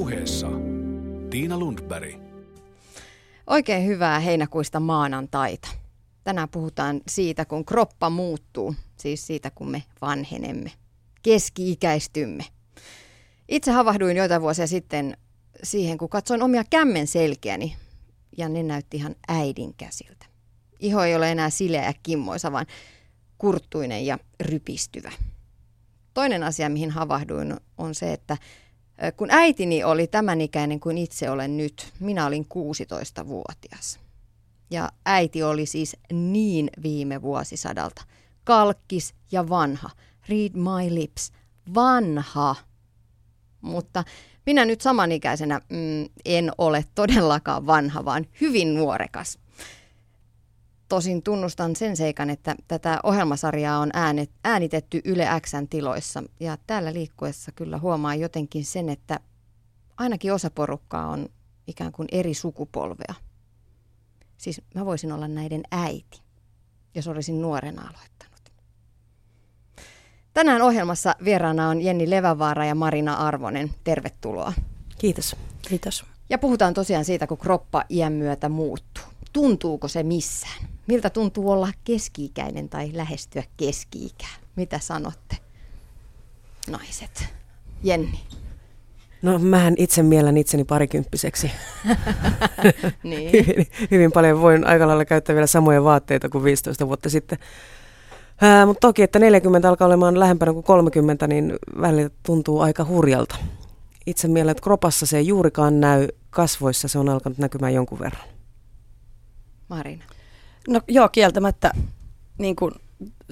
puheessa Tiina Lundberg. Oikein hyvää heinäkuista maanantaita. Tänään puhutaan siitä, kun kroppa muuttuu, siis siitä, kun me vanhenemme, keski-ikäistymme. Itse havahduin joitain vuosia sitten siihen, kun katsoin omia kämmen selkeäni, ja ne näytti ihan äidin käsiltä. Iho ei ole enää sileä ja kimmoisa, vaan kurttuinen ja rypistyvä. Toinen asia, mihin havahduin, on se, että kun äitini oli tämän ikäinen kuin itse olen nyt, minä olin 16-vuotias. Ja äiti oli siis niin viime vuosisadalta. Kalkkis ja vanha. Read my lips. Vanha. Mutta minä nyt samanikäisenä mm, en ole todellakaan vanha, vaan hyvin nuorekas. Tosin tunnustan sen seikan, että tätä ohjelmasarjaa on äänet, äänitetty Yle Xn tiloissa. Ja täällä liikkuessa kyllä huomaa jotenkin sen, että ainakin osa porukkaa on ikään kuin eri sukupolvea. Siis mä voisin olla näiden äiti, jos olisin nuorena aloittanut. Tänään ohjelmassa vieraana on Jenni Levävaara ja Marina Arvonen. Tervetuloa. Kiitos. Kiitos. Ja puhutaan tosiaan siitä, kun kroppa iän myötä muuttuu. Tuntuuko se missään? Miltä tuntuu olla keski-ikäinen tai lähestyä keski-ikää? Mitä sanotte, naiset? Jenni. No mähän itse mielen itseni parikymppiseksi. niin. hyvin, hyvin paljon voin aika lailla käyttää vielä samoja vaatteita kuin 15 vuotta sitten. Ää, mutta toki, että 40 alkaa olemaan lähempänä kuin 30, niin välillä tuntuu aika hurjalta. Itse mielen, että kropassa se ei juurikaan näy, kasvoissa se on alkanut näkymään jonkun verran. Marina. No joo, kieltämättä niin kuin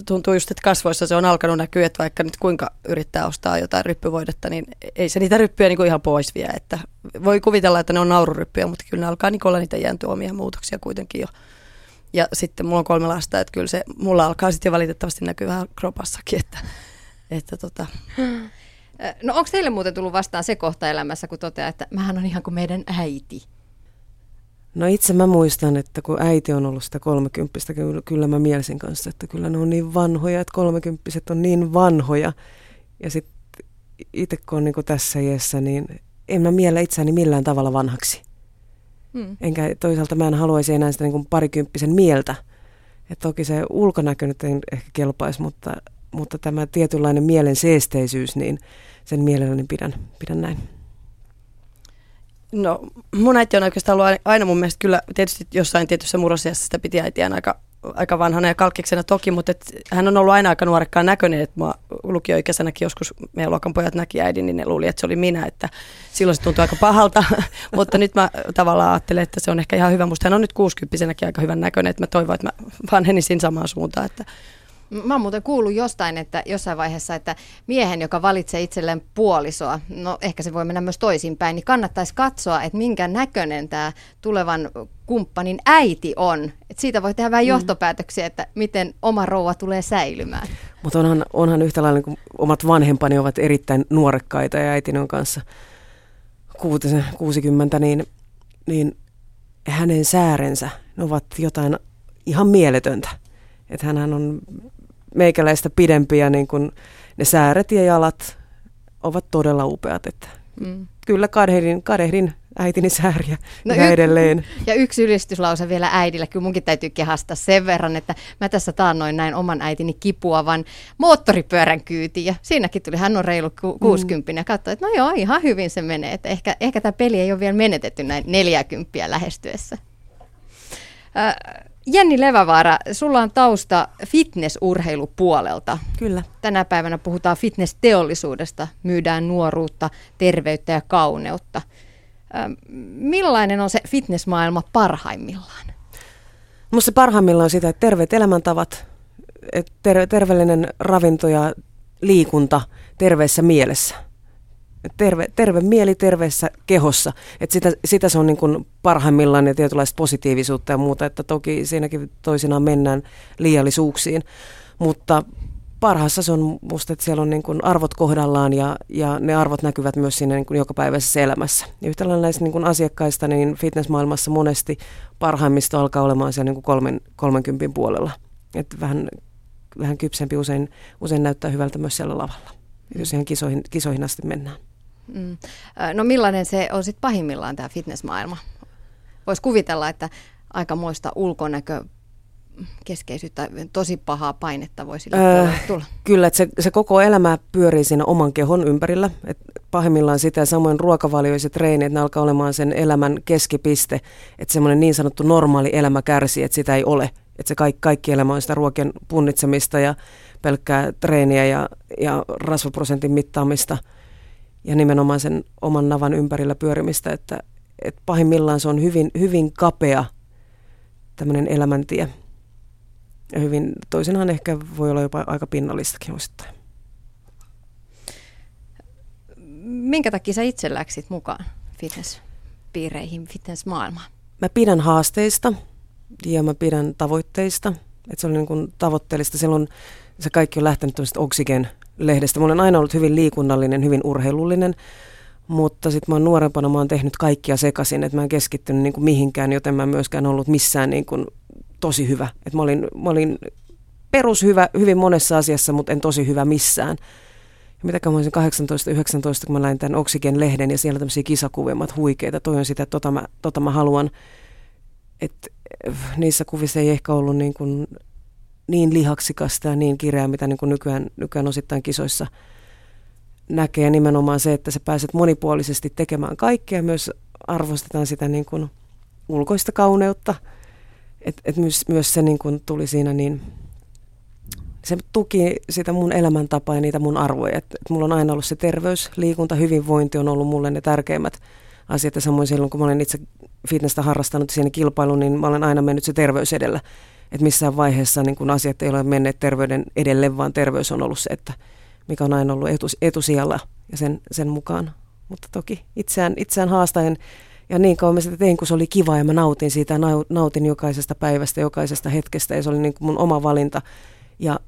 tuntuu just, että kasvoissa se on alkanut näkyä, että vaikka nyt kuinka yrittää ostaa jotain ryppyvoidetta, niin ei se niitä ryppyjä niin kuin ihan pois vie. Että voi kuvitella, että ne on naururyppyjä, mutta kyllä ne alkaa niin olla niitä jään tuomia muutoksia kuitenkin jo. Ja sitten mulla on kolme lasta, että kyllä se mulla alkaa sitten jo valitettavasti näkyä vähän kropassakin, että, että tota. No onko teille muuten tullut vastaan se kohta elämässä, kun toteaa, että mähän on ihan kuin meidän äiti? No itse mä muistan, että kun äiti on ollut sitä kolmekymppistä, kyllä, mä mielisin kanssa, että kyllä ne on niin vanhoja, että kolmekymppiset on niin vanhoja. Ja sitten itse kun on niin tässä iässä, niin en mä miellä itseäni millään tavalla vanhaksi. Hmm. Enkä toisaalta mä en haluaisi enää sitä niin parikymppisen mieltä. Et toki se ulkonäkö nyt ei ehkä kelpaisi, mutta, mutta tämä tietynlainen mielen seesteisyys, niin sen mielelläni pidän, pidän näin. No mun äiti on oikeastaan ollut aina mun mielestä kyllä tietysti jossain tietyssä murrosiassa sitä piti äitiään aika, aika vanhana ja kalkkiksena toki, mutta et hän on ollut aina aika nuorekkaan näköinen, että mua lukioikäisenäkin joskus meidän luokan pojat näki äidin, niin ne luuli, että se oli minä, että silloin se tuntui aika pahalta, mutta nyt mä tavallaan ajattelen, että se on ehkä ihan hyvä. Musta hän on nyt 60 aika hyvän näköinen, että mä toivon, että mä vanhenisin samaan suuntaan, että Mä oon muuten kuullut jostain, että jossain vaiheessa, että miehen, joka valitsee itselleen puolisoa, no ehkä se voi mennä myös toisinpäin, niin kannattaisi katsoa, että minkä näköinen tämä tulevan kumppanin äiti on. Et siitä voi tehdä vähän mm. johtopäätöksiä, että miten oma rouva tulee säilymään. Mutta onhan, onhan yhtä lailla, kun omat vanhempani ovat erittäin nuorekkaita ja äitini on kanssa 60, niin, niin hänen säärensä ne ovat jotain ihan mieletöntä. Että hän on meikäläistä pidempiä, niin kuin ne sääret ja jalat ovat todella upeat. Että mm. Kyllä kadehdin, kadehdin äitini sääriä no ja y- edelleen. Ja yksi ylistyslause vielä äidille. Kyllä munkin täytyy kehasta sen verran, että mä tässä taannoin näin oman äitini kipuavan moottoripyörän kyytiin. Ja siinäkin tuli, hän on reilu ku- 60 mm. ja katsoi, että no joo, ihan hyvin se menee. Että ehkä, ehkä tämä peli ei ole vielä menetetty näin 40 lähestyessä. Äh, Jenni Levävaara, sulla on tausta fitnessurheilupuolelta. Kyllä. Tänä päivänä puhutaan fitnessteollisuudesta, myydään nuoruutta, terveyttä ja kauneutta. Millainen on se fitnessmaailma parhaimmillaan? Minusta parhaimmillaan on sitä, että terveet elämäntavat, terve, terveellinen ravinto ja liikunta terveessä mielessä – terve, terve mieli terveessä kehossa. Et sitä, sitä se on niin kuin parhaimmillaan ja tietynlaista positiivisuutta ja muuta, että toki siinäkin toisinaan mennään liiallisuuksiin. Mutta parhaassa se on musta, että siellä on niin kuin arvot kohdallaan ja, ja ne arvot näkyvät myös siinä niin kuin jokapäiväisessä elämässä. Ja yhtä lailla näistä niin kuin asiakkaista niin fitnessmaailmassa monesti parhaimmista alkaa olemaan siellä niin kuin kolmen, 30 puolella. Että vähän, vähän kypsempi usein, usein näyttää hyvältä myös siellä lavalla, jos ihan kisoihin, kisoihin asti mennään. Mm. No millainen se on sitten pahimmillaan tämä fitnessmaailma? Voisi kuvitella, että aikamoista ulkonäkö keskeisyyttä, tosi pahaa painetta voi sille öö, tulla. Kyllä, että se, se koko elämä pyörii siinä oman kehon ympärillä. Et pahimmillaan sitä samoin ruokavalioiset treenit, ne alkaa olemaan sen elämän keskipiste. Että semmoinen niin sanottu normaali elämä kärsii, että sitä ei ole. Että se kaikki, kaikki elämä on sitä ruokien punnitsemista ja pelkkää treeniä ja, ja rasvaprosentin mittaamista ja nimenomaan sen oman navan ympärillä pyörimistä, että, että pahimmillaan se on hyvin, hyvin kapea tämmöinen elämäntie. Ja hyvin, toisinaan ehkä voi olla jopa aika pinnallistakin osittain. Minkä takia sä itse läksit mukaan fitnesspiireihin, fitnessmaailmaan? Mä pidän haasteista ja mä pidän tavoitteista. Että se oli niin kuin tavoitteellista. Silloin se kaikki on lähtenyt tämmöisestä Oxygen-lehdestä. Mä olen aina ollut hyvin liikunnallinen, hyvin urheilullinen, mutta sitten mä oon nuorempana, mä oon tehnyt kaikkia sekaisin, että mä en keskittynyt niin kuin mihinkään, joten mä en myöskään ollut missään niin kuin tosi hyvä. Et mä, olin, mä olin perushyvä hyvin monessa asiassa, mutta en tosi hyvä missään. Ja mitäkään mä olisin 18-19, kun mä läin tämän Oxygen-lehden ja siellä tämmöisiä kisakuvia, huikeita, toi on sitä, että tota mä, tota mä haluan. Et niissä kuvissa ei ehkä ollut niin, kuin niin lihaksikasta ja niin kireä, mitä niin kuin nykyään, nykyään osittain kisoissa näkee. Nimenomaan se, että sä pääset monipuolisesti tekemään kaikkea. Myös arvostetaan sitä niin kuin ulkoista kauneutta – et, et myös, myös se niin kun tuli siinä niin, se tuki sitä mun elämäntapaa ja niitä mun arvoja. Et, et mulla on aina ollut se terveys, liikunta, hyvinvointi on ollut mulle ne tärkeimmät asiat. Ja samoin silloin, kun mä olen itse fitnessä harrastanut siinä kilpailuun, niin mä olen aina mennyt se terveys edellä. Että missään vaiheessa niin kun asiat ei ole menneet terveyden edelle, vaan terveys on ollut se, että mikä on aina ollut etus, etusijalla ja sen, sen mukaan. Mutta toki itseään, itseään haastaen ja niin kauan mä sitä tein, kun se oli kiva ja mä nautin siitä nautin jokaisesta päivästä, jokaisesta hetkestä ja se oli niin kuin mun oma valinta. Ja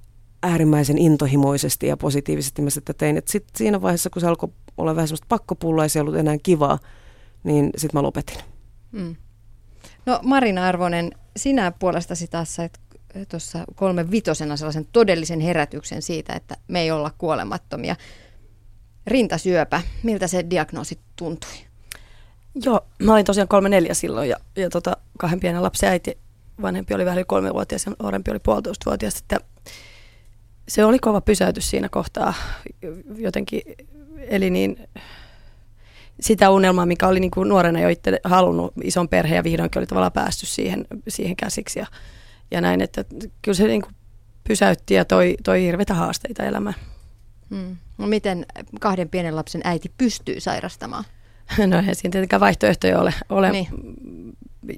äärimmäisen intohimoisesti ja positiivisesti mä sitä tein. Sitten siinä vaiheessa, kun se alkoi olla vähän semmoista pakkopullaa ja se ei ollut enää kivaa, niin sitten mä lopetin. Mm. No Marina Arvonen, sinä puolestasi taas sait tuossa kolme vitosena sellaisen todellisen herätyksen siitä, että me ei olla kuolemattomia. Rintasyöpä, miltä se diagnoosi tuntui? Joo, mä olin tosiaan kolme neljä silloin ja, ja tota, kahden pienen lapsen äiti, vanhempi oli vähän yli kolmevuotias ja nuorempi oli puolitoistavuotias. Että se oli kova pysäytys siinä kohtaa jotenkin, eli niin sitä unelmaa, mikä oli niin kuin nuorena jo itse halunnut ison perheen ja vihdoinkin oli tavallaan päästy siihen, siihen käsiksi ja, ja näin, että kyllä se niin kuin pysäytti ja toi, toi hirveitä haasteita elämään. Hmm. No miten kahden pienen lapsen äiti pystyy sairastamaan? No ei siinä tietenkään vaihtoehtoja ole. ole niin.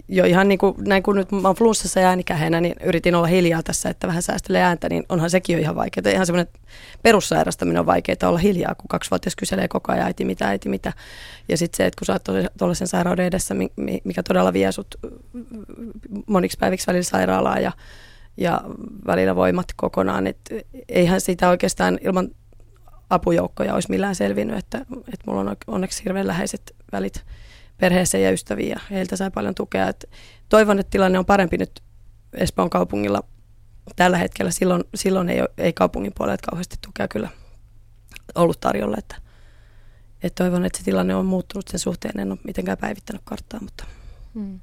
Jo ihan niin kuin, näin kun nyt mä oon flunssassa ja äänikäheenä, niin yritin olla hiljaa tässä, että vähän säästelee ääntä, niin onhan sekin jo ihan vaikeaa. Ihan semmoinen perussairastaminen on vaikeaa olla hiljaa, kun kaksivuotias kyselee koko ajan äiti mitä, äiti mitä. Ja sitten se, että kun sä oot tuollaisen sairauden edessä, mikä todella vie sut moniksi päiviksi välillä sairaalaan ja, ja välillä voimat kokonaan, että eihän sitä oikeastaan ilman apujoukkoja olisi millään selvinnyt, että, että mulla on onneksi hirveän läheiset välit perheeseen ja ystäviin ja heiltä sai paljon tukea. Että toivon, että tilanne on parempi nyt Espoon kaupungilla tällä hetkellä. Silloin, silloin ei, ei kaupungin puolelta kauheasti tukea kyllä ollut tarjolla, että, että toivon, että se tilanne on muuttunut sen suhteen. En ole mitenkään päivittänyt karttaa, mutta... Hmm.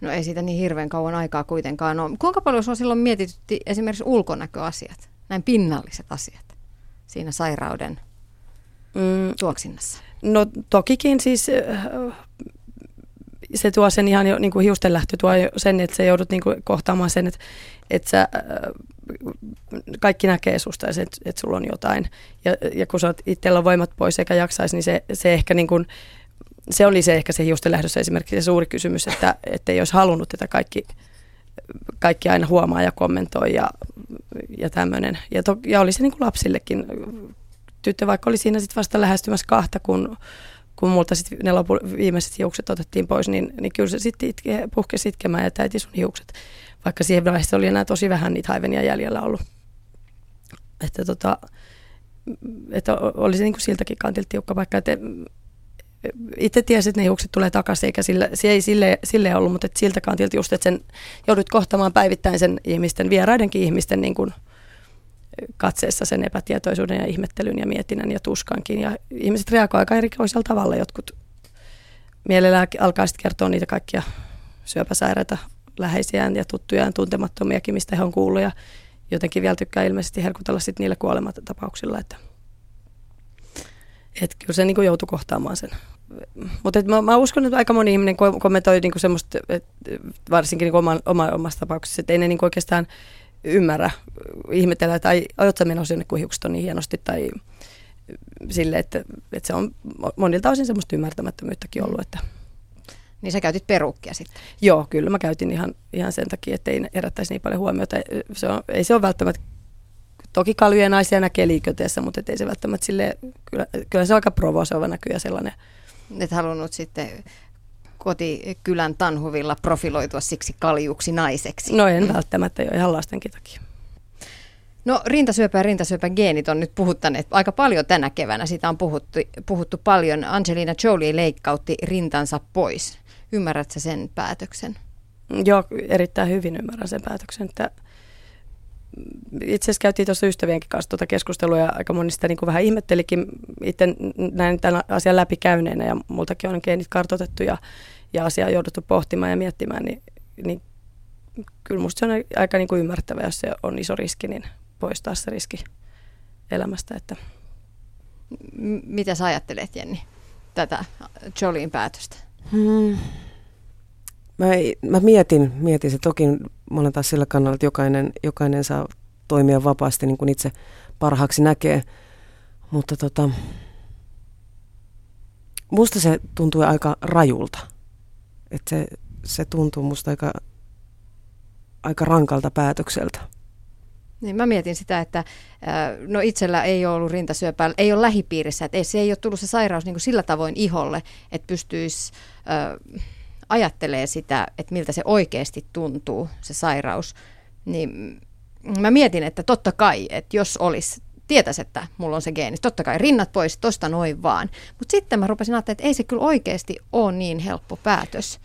No ei siitä niin hirveän kauan aikaa kuitenkaan ole. Kuinka paljon on silloin mietitytti esimerkiksi ulkonäköasiat, näin pinnalliset asiat? siinä sairauden mm. tuoksinnassa? No tokikin siis äh, se tuo sen ihan jo niin kuin hiusten lähtö tuo sen, että sä joudut niin kuin kohtaamaan sen, että, että sä, äh, kaikki näkee susta ja se, että, että sulla on jotain. Ja, ja kun sä oot itsellä voimat pois eikä jaksaisi, niin se, se ehkä niin kuin, se oli se ehkä se hiusten lähdössä esimerkiksi se suuri kysymys, että, että ei olisi halunnut tätä kaikki, kaikki aina huomaa ja kommentoi ja ja tämmöinen. Ja, to, ja oli se niin kuin lapsillekin. Tyttö vaikka oli siinä sitten vasta lähestymässä kahta, kun, kun multa sitten ne lopu, viimeiset hiukset otettiin pois, niin, niin kyllä se sitten itke, puhkesi itkemään ja täiti sun hiukset. Vaikka siihen vaiheessa oli enää tosi vähän niitä haivenia jäljellä ollut. Että tota, että oli se niin kuin siltäkin kantilta tiukka paikka. Että itse tiesin, että ne hiukset tulee takaisin, eikä sille, se ei sille, sille ollut, mutta siltä kantilta just, että sen joudut kohtamaan päivittäin sen ihmisten, vieraidenkin ihmisten niin kuin, katseessa sen epätietoisuuden ja ihmettelyn ja mietinnän ja tuskankin. Ja ihmiset reagoivat aika erikoisella tavalla. Jotkut mielellään alkaa sitten kertoa niitä kaikkia syöpäsairaita läheisiään ja tuttujaan tuntemattomiakin, mistä he on kuullut. Ja jotenkin vielä tykkää ilmeisesti herkutella sitten niillä kuolematapauksilla. Että, että kyllä se niin joutui kohtaamaan sen. Mutta mä, mä, uskon, että aika moni ihminen kommentoi niin semmoista, että varsinkin niin kuin oma, oma, omassa tapauksessa, että ei ne niin oikeastaan ymmärrä, ihmetellä, että ai, oletko menossa jonnekin, kun hiukset on niin hienosti, tai sille, että, että se on monilta osin semmoista ymmärtämättömyyttäkin ollut. Että. Niin sä käytit perukkia sitten? Joo, kyllä mä käytin ihan, ihan sen takia, että ei herättäisi niin paljon huomiota. Se on, ei se ole välttämättä, toki kaljuja naisia näkee liikenteessä, mutta ei se välttämättä sille, kyllä, kyllä se on aika provosoiva näkyy ja sellainen. Et halunnut sitten kotikylän tanhuvilla profiloitua siksi kaljuksi naiseksi? No en välttämättä jo ihan lastenkin takia. No rintasyöpä ja rintasyöpägeenit on nyt puhuttaneet aika paljon tänä keväänä. Siitä on puhuttu, puhuttu paljon. Angelina Jolie leikkautti rintansa pois. Ymmärrätkö sen päätöksen? Joo, erittäin hyvin ymmärrän sen päätöksen. Että itse asiassa käytiin tuossa ystävienkin kanssa tuota keskustelua ja aika moni sitä niin kuin vähän ihmettelikin itse näin tämän asian läpikäyneenä ja multakin on geenit kartoitettu ja, ja asiaa jouduttu pohtimaan ja miettimään, niin, niin kyllä musta se on aika niin kuin ymmärrettävä, jos se on iso riski, niin poistaa se riski elämästä. Että. M- mitä sä ajattelet, Jenni, tätä Jolien päätöstä? Hmm. Mä, mä mietin, mietin se toki, mä olen taas sillä kannalla, että jokainen, jokainen saa toimia vapaasti niin kuin itse parhaaksi näkee. Mutta tota, musta se tuntui aika rajulta. Että se, se tuntuu musta aika, aika rankalta päätökseltä. Niin mä mietin sitä, että no itsellä ei ole ollut rintasyöpää, ei ole lähipiirissä, että se ei ole tullut se sairaus niin kuin sillä tavoin iholle, että pystyisi äh, ajattelee sitä, että miltä se oikeasti tuntuu, se sairaus. Niin mä mietin, että totta kai, että jos olisi tietäisi, että mulla on se geeni. Totta kai rinnat pois, tosta noin vaan. Mutta sitten mä rupesin ajattelemaan, että ei se kyllä oikeasti ole niin helppo päätös.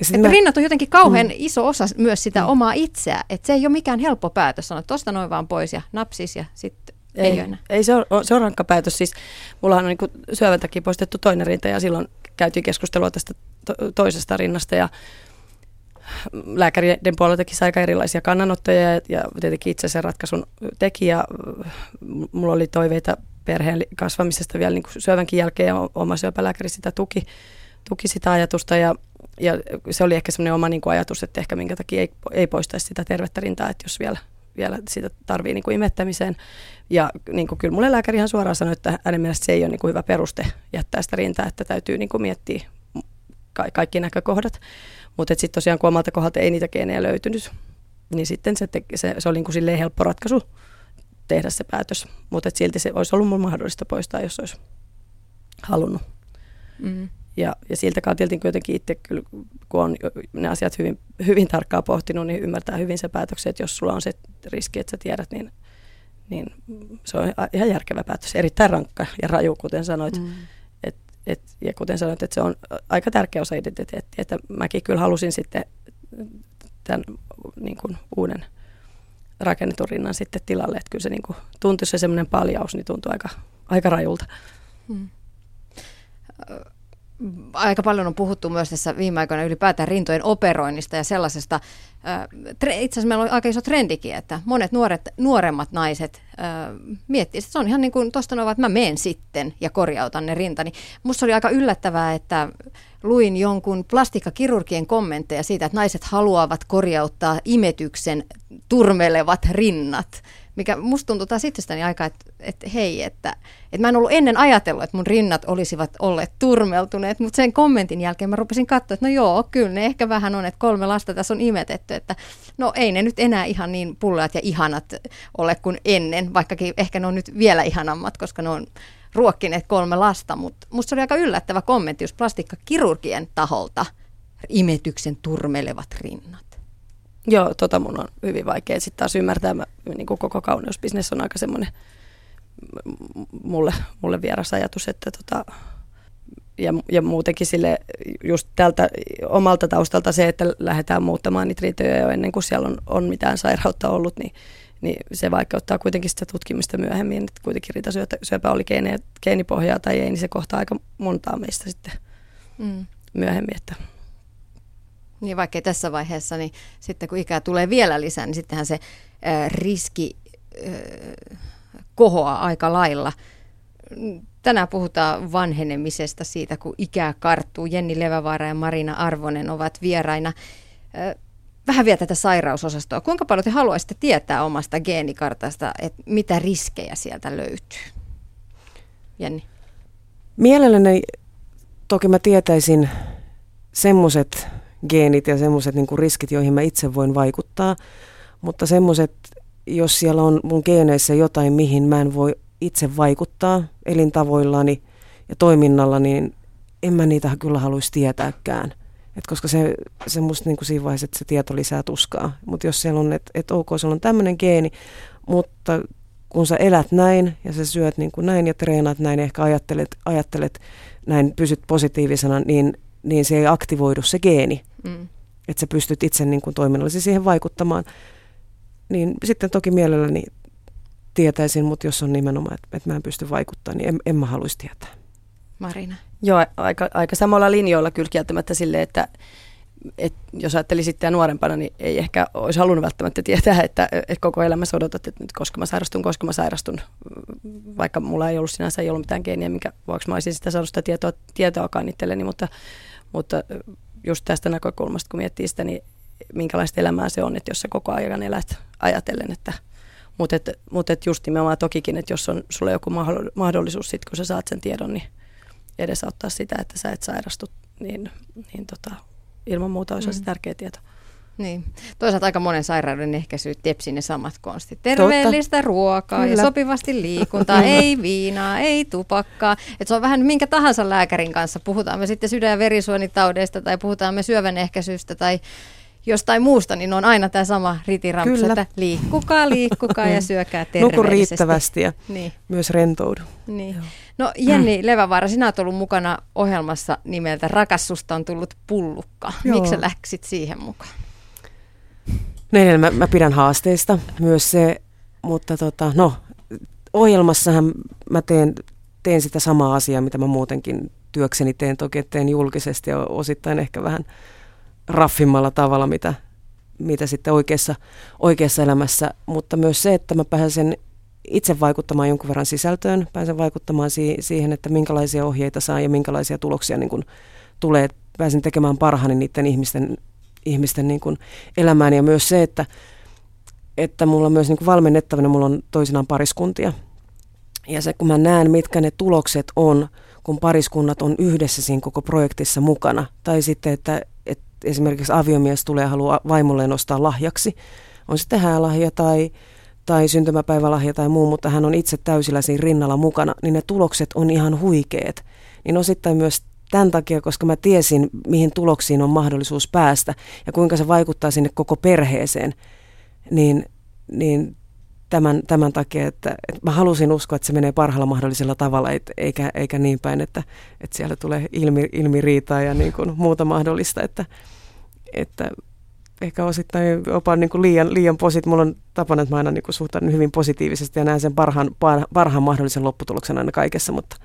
Että mä... rinnat on jotenkin kauhean mm. iso osa myös sitä mm. omaa itseä. Että se ei ole mikään helppo päätös sanoa, että tosta noin vaan pois ja napsis ja sitten ei, ei, enää. ei se, on, se on rankka päätös. Siis mullahan on niin syövän takia poistettu toinen rinta ja silloin käytiin keskustelua tästä to- toisesta rinnasta ja lääkäreiden puoleltakin aika erilaisia kannanottoja ja, ja tietenkin itse sen ratkaisun teki ja mulla oli toiveita perheen kasvamisesta vielä niin kuin syövänkin jälkeen ja oma syöpälääkäri sitä tuki, tuki sitä ajatusta ja, ja se oli ehkä semmoinen oma niin kuin ajatus, että ehkä minkä takia ei, ei poistaisi sitä tervettä rintaa, että jos vielä, vielä sitä tarvii niin kuin imettämiseen. Ja niin kuin kyllä mulle lääkäri ihan suoraan sanoi, että hänen mielestä se ei ole niin kuin hyvä peruste jättää sitä rintaa, että täytyy niin kuin miettiä ka- kaikki näkökohdat. Mutta sitten tosiaan kun omalta kohdalta ei niitä geenejä löytynyt, niin sitten se, te- se, se oli niin kuin helppo ratkaisu tehdä se päätös. Mutta silti se olisi ollut mun mahdollista poistaa, jos olisi halunnut. Mm. Ja, ja siltä kantilta kuitenkin itse, kyllä, kun on ne asiat hyvin, hyvin tarkkaan pohtinut, niin ymmärtää hyvin se päätöksen, että jos sulla on se riski, että sä tiedät, niin, niin se on ihan järkevä päätös. Erittäin rankka ja raju, kuten sanoit. Mm. Et, ja kuten sanoit, että se on aika tärkeä osa identiteettiä. Että mäkin kyllä halusin sitten tämän niin kuin uuden rakennetun rinnan sitten tilalle. Että kyllä se niin kuin, tuntui se semmoinen paljaus, niin tuntui aika, aika rajulta. Mm aika paljon on puhuttu myös tässä viime aikoina ylipäätään rintojen operoinnista ja sellaisesta. Itse asiassa meillä on aika iso trendikin, että monet nuoret, nuoremmat naiset miettii, että se on ihan niin kuin tuosta noin, että mä meen sitten ja korjautan ne rintani. Musta oli aika yllättävää, että luin jonkun plastikkakirurgien kommentteja siitä, että naiset haluavat korjauttaa imetyksen turmelevat rinnat mikä musta tuntuu taas itsestäni aika, että, että hei, että, että mä en ollut ennen ajatellut, että mun rinnat olisivat olleet turmeltuneet, mutta sen kommentin jälkeen mä rupesin katsoa, että no joo, kyllä ne ehkä vähän on, että kolme lasta tässä on imetetty, että no ei ne nyt enää ihan niin pulleat ja ihanat ole kuin ennen, vaikkakin ehkä ne on nyt vielä ihanammat, koska ne on ruokkineet kolme lasta, mutta musta oli aika yllättävä kommentti just plastikkakirurgien taholta, imetyksen turmelevat rinnat. Joo, tota mun on hyvin vaikea sitten taas ymmärtää. Mä, niin kuin koko kauneusbisnes on aika semmoinen mulle, mulle vieras ajatus, että tota, ja, ja muutenkin sille just tältä omalta taustalta se, että lähdetään muuttamaan niitä riitoja jo ennen kuin siellä on, on mitään sairautta ollut, niin, niin se vaikeuttaa kuitenkin sitä tutkimista myöhemmin, että kuitenkin rintasyöpä oli geeni, geenipohjaa tai ei, niin se kohtaa aika montaa meistä sitten mm. myöhemmin. Että. Niin vaikkei tässä vaiheessa, niin sitten kun ikää tulee vielä lisää, niin sittenhän se äh, riski äh, kohoaa aika lailla. Tänään puhutaan vanhenemisesta siitä, kun ikää karttuu. Jenni Levävaara ja Marina Arvonen ovat vieraina. Vähän vielä tätä sairausosastoa. Kuinka paljon te haluaisitte tietää omasta geenikartasta, että mitä riskejä sieltä löytyy? Jenni. Mielelläni toki mä tietäisin semmoiset geenit ja semmoiset niin riskit, joihin mä itse voin vaikuttaa, mutta semmoiset, jos siellä on mun geeneissä jotain, mihin mä en voi itse vaikuttaa elintavoillani ja toiminnalla, niin en mä niitä kyllä haluaisi tietääkään. Et koska se, se musta niin siinä vaiheessa, että se tieto lisää tuskaa. Mutta jos siellä on, että et ok, sulla on tämmöinen geeni, mutta kun sä elät näin ja sä syöt niin kuin näin ja treenaat näin, ehkä ajattelet, ajattelet näin, pysyt positiivisena, niin, niin se ei aktivoidu se geeni. Mm. Että sä pystyt itse niin kuin toiminnallisesti siihen vaikuttamaan. Niin sitten toki mielelläni tietäisin, mutta jos on nimenomaan, että, että mä en pysty vaikuttamaan, niin en, en mä haluaisi tietää. Marina. Joo, aika, aika samalla linjoilla kyllä kieltämättä silleen, että, että jos ajattelin sitten nuorempana, niin ei ehkä olisi halunnut välttämättä tietää, että, että koko elämässä odotat, että nyt koska mä sairastun, koska mä sairastun, vaikka mulla ei ollut sinänsä ei ollut mitään geeniä, minkä vuoksi mä olisin sitä saanut sitä tietoa, tietoakaan itselleni, mutta, mutta just tästä näkökulmasta, kun miettii sitä, niin minkälaista elämää se on, että jos sä koko ajan elät ajatellen, että mutta et, mut et just nimenomaan tokikin, että jos on sulle joku mahdollisuus, sit, kun sä saat sen tiedon, niin edesauttaa sitä, että sä et sairastu, niin, niin tota, ilman muuta olisi mm. se tärkeä tieto. Niin. Toisaalta aika monen sairauden ehkäisy tepsi ne samat konstit. Terveellistä Totta. ruokaa Kyllä. ja sopivasti liikuntaa, ei viinaa, ei tupakkaa. Et se on vähän minkä tahansa lääkärin kanssa. Puhutaan me sitten sydän- ja verisuonitaudeista tai puhutaan me syövän ehkäisystä tai jostain muusta, niin on aina tämä sama ritirampsu, että liikkukaa, liikkukaa ja syökää terveellisesti. Nuku riittävästi ja niin. myös rentoudu. Niin. No Jenni mm. Levävaara, sinä olet ollut mukana ohjelmassa nimeltä Rakassusta on tullut pullukka. Miksi läksit siihen mukaan? No mä, mä pidän haasteista myös se, mutta tota, no, ohjelmassahan mä teen, teen sitä samaa asiaa, mitä mä muutenkin työkseni teen. Toki teen julkisesti ja osittain ehkä vähän raffimmalla tavalla, mitä, mitä sitten oikeassa, oikeassa elämässä, mutta myös se, että mä pääsen itse vaikuttamaan jonkun verran sisältöön, pääsen vaikuttamaan si- siihen, että minkälaisia ohjeita saa ja minkälaisia tuloksia niin kun tulee. Pääsen tekemään parhaani niiden ihmisten, ihmisten niin kun elämään ja myös se, että, että mulla on myös niin valmennettavana, mulla on toisinaan pariskuntia. Ja se, kun mä näen, mitkä ne tulokset on, kun pariskunnat on yhdessä siinä koko projektissa mukana. Tai sitten, että, että esimerkiksi aviomies tulee ja haluaa vaimolleen ostaa lahjaksi. On sitten häälahja tai, tai syntymäpäivälahja tai muu, mutta hän on itse täysillä siinä rinnalla mukana, niin ne tulokset on ihan huikeet. Niin osittain myös tämän takia, koska mä tiesin, mihin tuloksiin on mahdollisuus päästä ja kuinka se vaikuttaa sinne koko perheeseen, niin, niin tämän, tämän takia, että, että mä halusin uskoa, että se menee parhaalla mahdollisella tavalla, et, eikä, eikä niin päin, että, että siellä tulee ilmi, ilmi riitaa ja niin kuin muuta mahdollista, että, että ehkä osittain jopa niin kuin liian, liian posit. Mulla on tapana, että mä aina niin kuin suhtaudun hyvin positiivisesti ja näen sen parhaan, parhaan mahdollisen lopputuloksen aina kaikessa, mutta,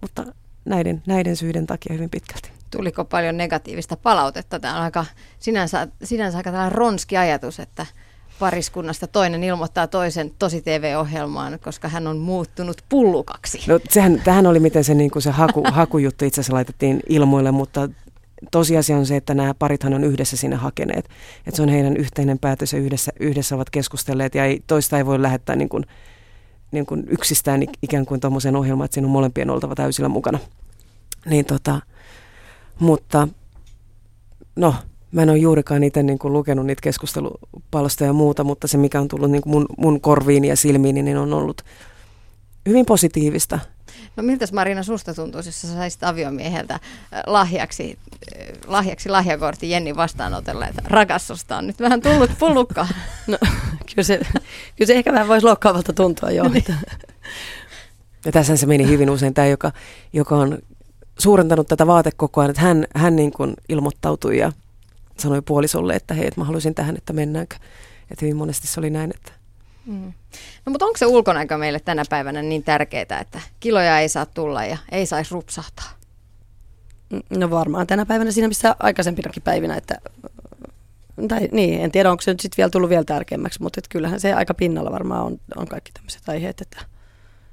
mutta näiden, näiden syiden takia hyvin pitkälti. Tuliko paljon negatiivista palautetta? Tämä on aika, sinänsä, sinänsä aika tällainen ronski ajatus, että pariskunnasta toinen ilmoittaa toisen tosi TV-ohjelmaan, koska hän on muuttunut pullukaksi. No sehän, tähän oli miten se, niin kuin se haku, hakujuttu itse asiassa laitettiin ilmoille, mutta tosiasia on se, että nämä parithan on yhdessä sinne hakeneet. Että se on heidän yhteinen päätös ja yhdessä, yhdessä ovat keskustelleet ja ei, toista ei voi lähettää niin kuin, niin kuin yksistään ikään kuin tuommoiseen ohjelmaan, että siinä on molempien oltava täysillä mukana. Niin tota, mutta no, Mä en ole juurikaan itse niin kuin lukenut niitä keskustelupalstoja ja muuta, mutta se mikä on tullut niin kuin mun, mun korviin ja silmiin, niin on ollut hyvin positiivista. No miltä Marina susta tuntuisi, jos sä saisit aviomieheltä äh, lahjaksi, äh, lahjaksi lahjakortti Jenni vastaanotella, että rakastusta on nyt vähän tullut pullukka. No kyllä se, kyllä se ehkä vähän voisi loukkaavalta tuntua jo. Niin. Ja tässä se meni hyvin usein tämä, joka, joka on suurentanut tätä vaatekokoa, että hän, hän niin kuin ilmoittautui ja sanoi puolisolle, että hei, että mä haluaisin tähän, että mennäänkö. Että hyvin monesti se oli näin, että Mm. No mutta onko se ulkonäkö meille tänä päivänä niin tärkeää, että kiloja ei saa tulla ja ei saisi rupsahtaa? No varmaan tänä päivänä siinä missä aikaisempinakin päivinä, että tai niin, en tiedä onko se nyt sitten vielä tullut vielä tärkeämmäksi, mutta kyllähän se aika pinnalla varmaan on, on kaikki tämmöiset aiheet, että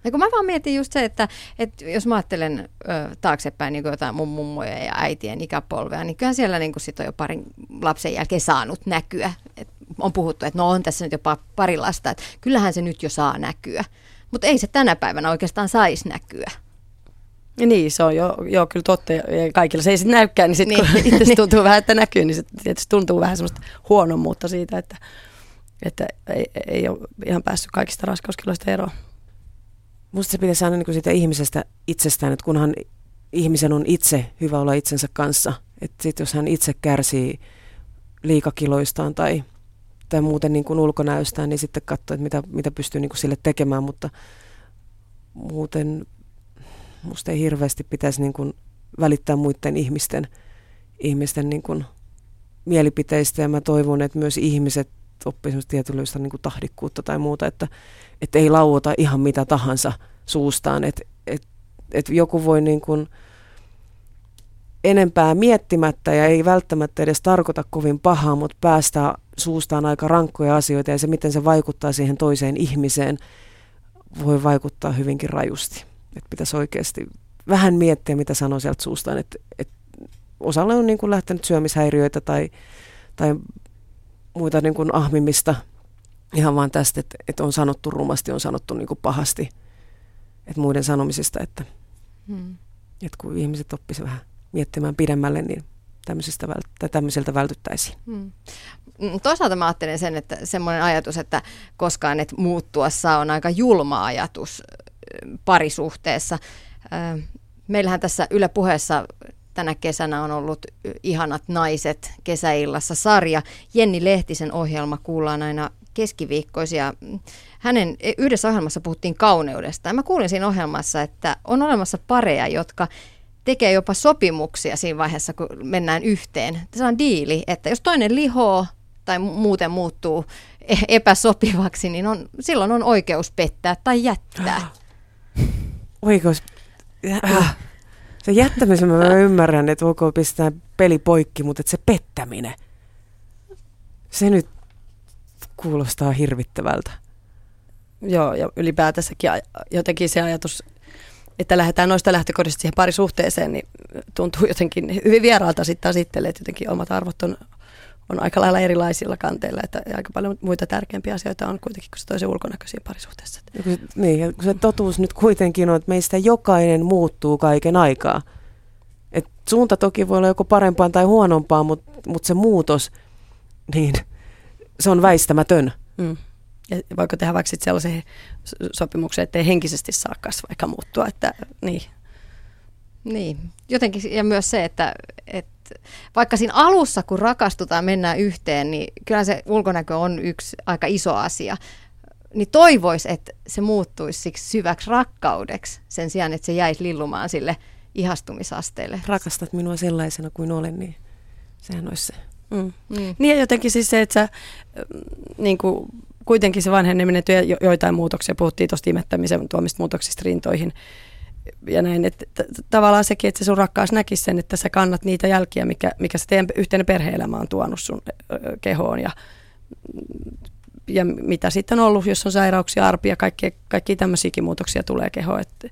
ja kun mä vaan mietin just se, että, että jos mä ajattelen ö, taaksepäin niin jotain mun mummoja ja äitien ikäpolvea, niin kyllä siellä niin sit on jo parin lapsen jälkeen saanut näkyä. Et on puhuttu, että no on tässä nyt jopa pari lasta, että kyllähän se nyt jo saa näkyä. Mutta ei se tänä päivänä oikeastaan saisi näkyä. Ja niin, se on jo, jo kyllä totta. Ja kaikilla se ei sitten näykään, niin sitten niin. kun itse tuntuu vähän, että näkyy, niin se tietysti tuntuu vähän semmoista huonommuutta siitä, että, että ei, ei ole ihan päässyt kaikista raskauskiloista eroon. Musta se pitäisi aina niin siitä ihmisestä itsestään, että kunhan ihmisen on itse hyvä olla itsensä kanssa. Että sit jos hän itse kärsii liikakiloistaan tai, tai muuten niin kuin ulkonäöstään, niin sitten katsoo, että mitä, mitä pystyy niin kuin sille tekemään, mutta muuten musta ei hirveästi pitäisi niin kuin välittää muiden ihmisten, ihmisten niin kuin mielipiteistä ja mä toivon, että myös ihmiset oppisivat tietynlaista niin tahdikkuutta tai muuta, että, että ei lauota ihan mitä tahansa suustaan, että, että, että joku voi niin kuin enempää miettimättä ja ei välttämättä edes tarkoita kovin pahaa, mutta päästää suustaan aika rankkoja asioita ja se, miten se vaikuttaa siihen toiseen ihmiseen, voi vaikuttaa hyvinkin rajusti. Että pitäisi oikeasti vähän miettiä, mitä sanoo sieltä suustaan. Että, että osalle on niin kuin lähtenyt syömishäiriöitä tai, tai muita niin kuin ahmimista ihan vaan tästä, että, että on sanottu rumasti, on sanottu niin kuin pahasti että muiden sanomisista, että, hmm. että kun ihmiset oppisivat vähän miettimään pidemmälle, niin tämmöisestä vält- tämmöiseltä vältyttäisiin. Hmm. Mm, toisaalta mä ajattelen sen, että semmoinen ajatus, että koskaan et muuttua saa, on aika julma ajatus parisuhteessa. Meillähän tässä Yle puheessa tänä kesänä on ollut Ihanat naiset kesäillassa sarja. Jenni Lehtisen ohjelma kuullaan aina keskiviikkoisia. Hänen yhdessä ohjelmassa puhuttiin kauneudesta. Ja mä kuulin siinä ohjelmassa, että on olemassa pareja, jotka tekee jopa sopimuksia siinä vaiheessa, kun mennään yhteen. Se on diili, että jos toinen lihoo tai muuten muuttuu e-, epäsopivaksi, niin on, silloin on oikeus pettää tai jättää. Oikeus. Äh. Se jättämisen mä ymmärrän, että voiko pistää peli poikki, mutta että se pettäminen, se nyt kuulostaa hirvittävältä. Joo, ja ylipäätänsäkin jotenkin se ajatus, että lähdetään noista lähtökohdista siihen parisuhteeseen, niin tuntuu jotenkin hyvin vieraalta sitten että jotenkin omat arvot on, on aika lailla erilaisilla kanteilla, että aika paljon muita tärkeimpiä asioita on kuitenkin kuin se toisen ulkonäköisiä parisuhteessa. Niin, ja kun se totuus nyt kuitenkin on, että meistä jokainen muuttuu kaiken aikaa. Et suunta toki voi olla joko parempaan tai huonompaan, mutta mut se muutos, niin se on väistämätön. Mm. Ja voiko tehdä vaikka sellaisen sopimuksen, että ei henkisesti saa kasvaa eikä muuttua, että niin. Niin, jotenkin ja myös se, että, että vaikka siinä alussa, kun rakastutaan, mennään yhteen, niin kyllä se ulkonäkö on yksi aika iso asia. Niin toivois, että se muuttuisi siksi syväksi rakkaudeksi sen sijaan, että se jäisi lillumaan sille ihastumisasteelle. Rakastat minua sellaisena kuin olen, niin sehän olisi se. Mm. Mm. Niin ja jotenkin siis se, että sä, niin kuin, kuitenkin se vanheneminen työ jo, joitain muutoksia, puhuttiin tuosta imettämisen tuomista muutoksista rintoihin ja näin, että t- tavallaan sekin, että se sun rakkaus näkisi sen, että sä kannat niitä jälkiä, mikä, mikä se teidän yhteinen perhe-elämä on tuonut sun kehoon ja, ja mitä sitten on ollut, jos on sairauksia, arpia, kaikki, kaikki tämmöisiäkin muutoksia tulee kehoon. Että,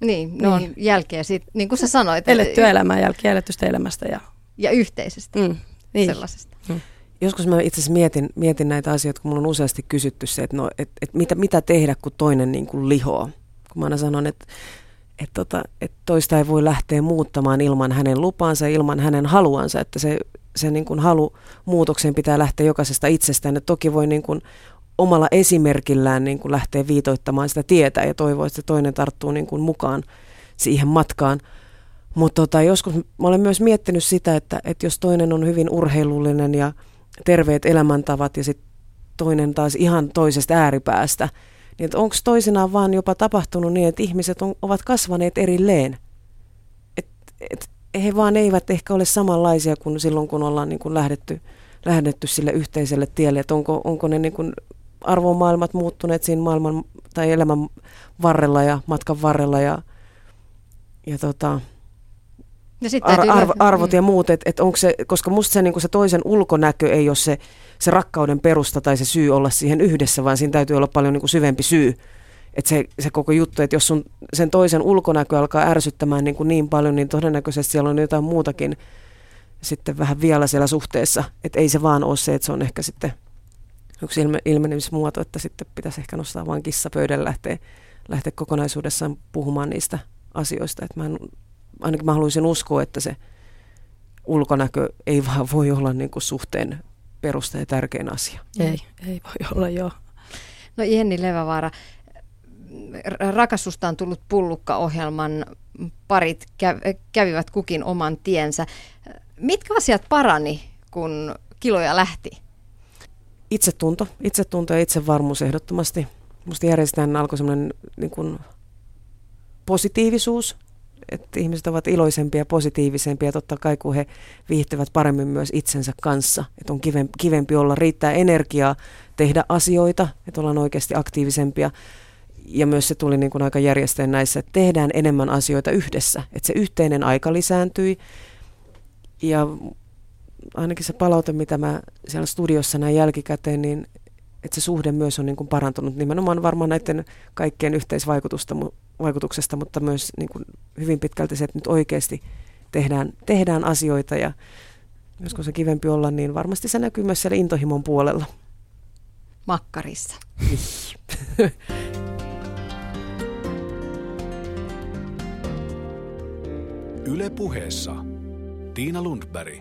niin, ne niin. on jälkeä, sit, niin kuin sä sanoit. Elettyä elämää, jälkeä elettystä elämästä. Ja, ja yhteisestä mm, niin. sellaisesta. Mm. Joskus mä itse asiassa mietin, mietin näitä asioita, kun mulla on useasti kysytty se, että, no, et, et mitä, mitä tehdä, kun toinen niin kuin lihoo. Kun mä aina sanon, että et tota, et toista ei voi lähteä muuttamaan ilman hänen lupaansa, ilman hänen haluansa, että se, se niin kuin halu muutokseen pitää lähteä jokaisesta itsestään. Et toki voi niin kuin omalla esimerkillään niin kuin lähteä viitoittamaan sitä tietä ja toivoa, että toinen tarttuu niin kuin mukaan siihen matkaan. Mutta tota, joskus mä olen myös miettinyt sitä, että, että jos toinen on hyvin urheilullinen ja terveet elämäntavat ja sitten toinen taas ihan toisesta ääripäästä, niin onko toisinaan vaan jopa tapahtunut niin, että ihmiset on, ovat kasvaneet erilleen? Et, et, he vaan eivät ehkä ole samanlaisia kuin silloin, kun ollaan niin kuin lähdetty, lähdetty sille yhteiselle tielle, että onko, onko ne niin kuin arvomaailmat muuttuneet siinä maailman tai elämän varrella ja matkan varrella ja, ja tota, Ja sit ar- löytää- arvot mm. ja muut, et, et onko se, koska musta se, niinku se toisen ulkonäkö ei ole se, se rakkauden perusta tai se syy olla siihen yhdessä, vaan siinä täytyy olla paljon niinku syvempi syy. Et se, se koko juttu, että jos sun, sen toisen ulkonäkö alkaa ärsyttämään niin, kuin niin paljon, niin todennäköisesti siellä on jotain muutakin sitten vähän vielä siellä suhteessa. Että ei se vaan ole se, että se on ehkä sitten yksi ilme, ilmenemismuoto, että sitten pitäisi ehkä nostaa vaan kissa pöydälle lähteä, lähteä kokonaisuudessaan puhumaan niistä asioista. Että mä en, ainakin mä haluaisin uskoa, että se ulkonäkö ei vaan voi olla niin kuin suhteen perusta ja tärkein asia. Ei, ei voi olla joo. No Jenni Levävaara, Rakastusta on tullut pullukka-ohjelman parit kä- kävivät kukin oman tiensä. Mitkä asiat parani, kun kiloja lähti? Itsetunto, itsetunto ja itsevarmuus ehdottomasti. Musta järjestetään alkoi semmoinen niin kuin positiivisuus, että ihmiset ovat iloisempia positiivisempia, totta kai kun he viihtyvät paremmin myös itsensä kanssa. Että on kivempi, kivempi olla, riittää energiaa tehdä asioita, että ollaan oikeasti aktiivisempia. Ja myös se tuli niin kuin aika järjesteen näissä, että tehdään enemmän asioita yhdessä. Että se yhteinen aika lisääntyi. Ja ainakin se palaute, mitä mä siellä studiossa näin jälkikäteen, niin että se suhde myös on niin kuin parantunut nimenomaan varmaan näiden kaikkien yhteisvaikutusta, vaikutuksesta, mutta myös niin kuin hyvin pitkälti se, että nyt oikeasti tehdään, tehdään asioita ja myös kun se kivempi olla, niin varmasti se näkyy myös siellä intohimon puolella. Makkarissa. Yle puheessa. Tiina Lundberg.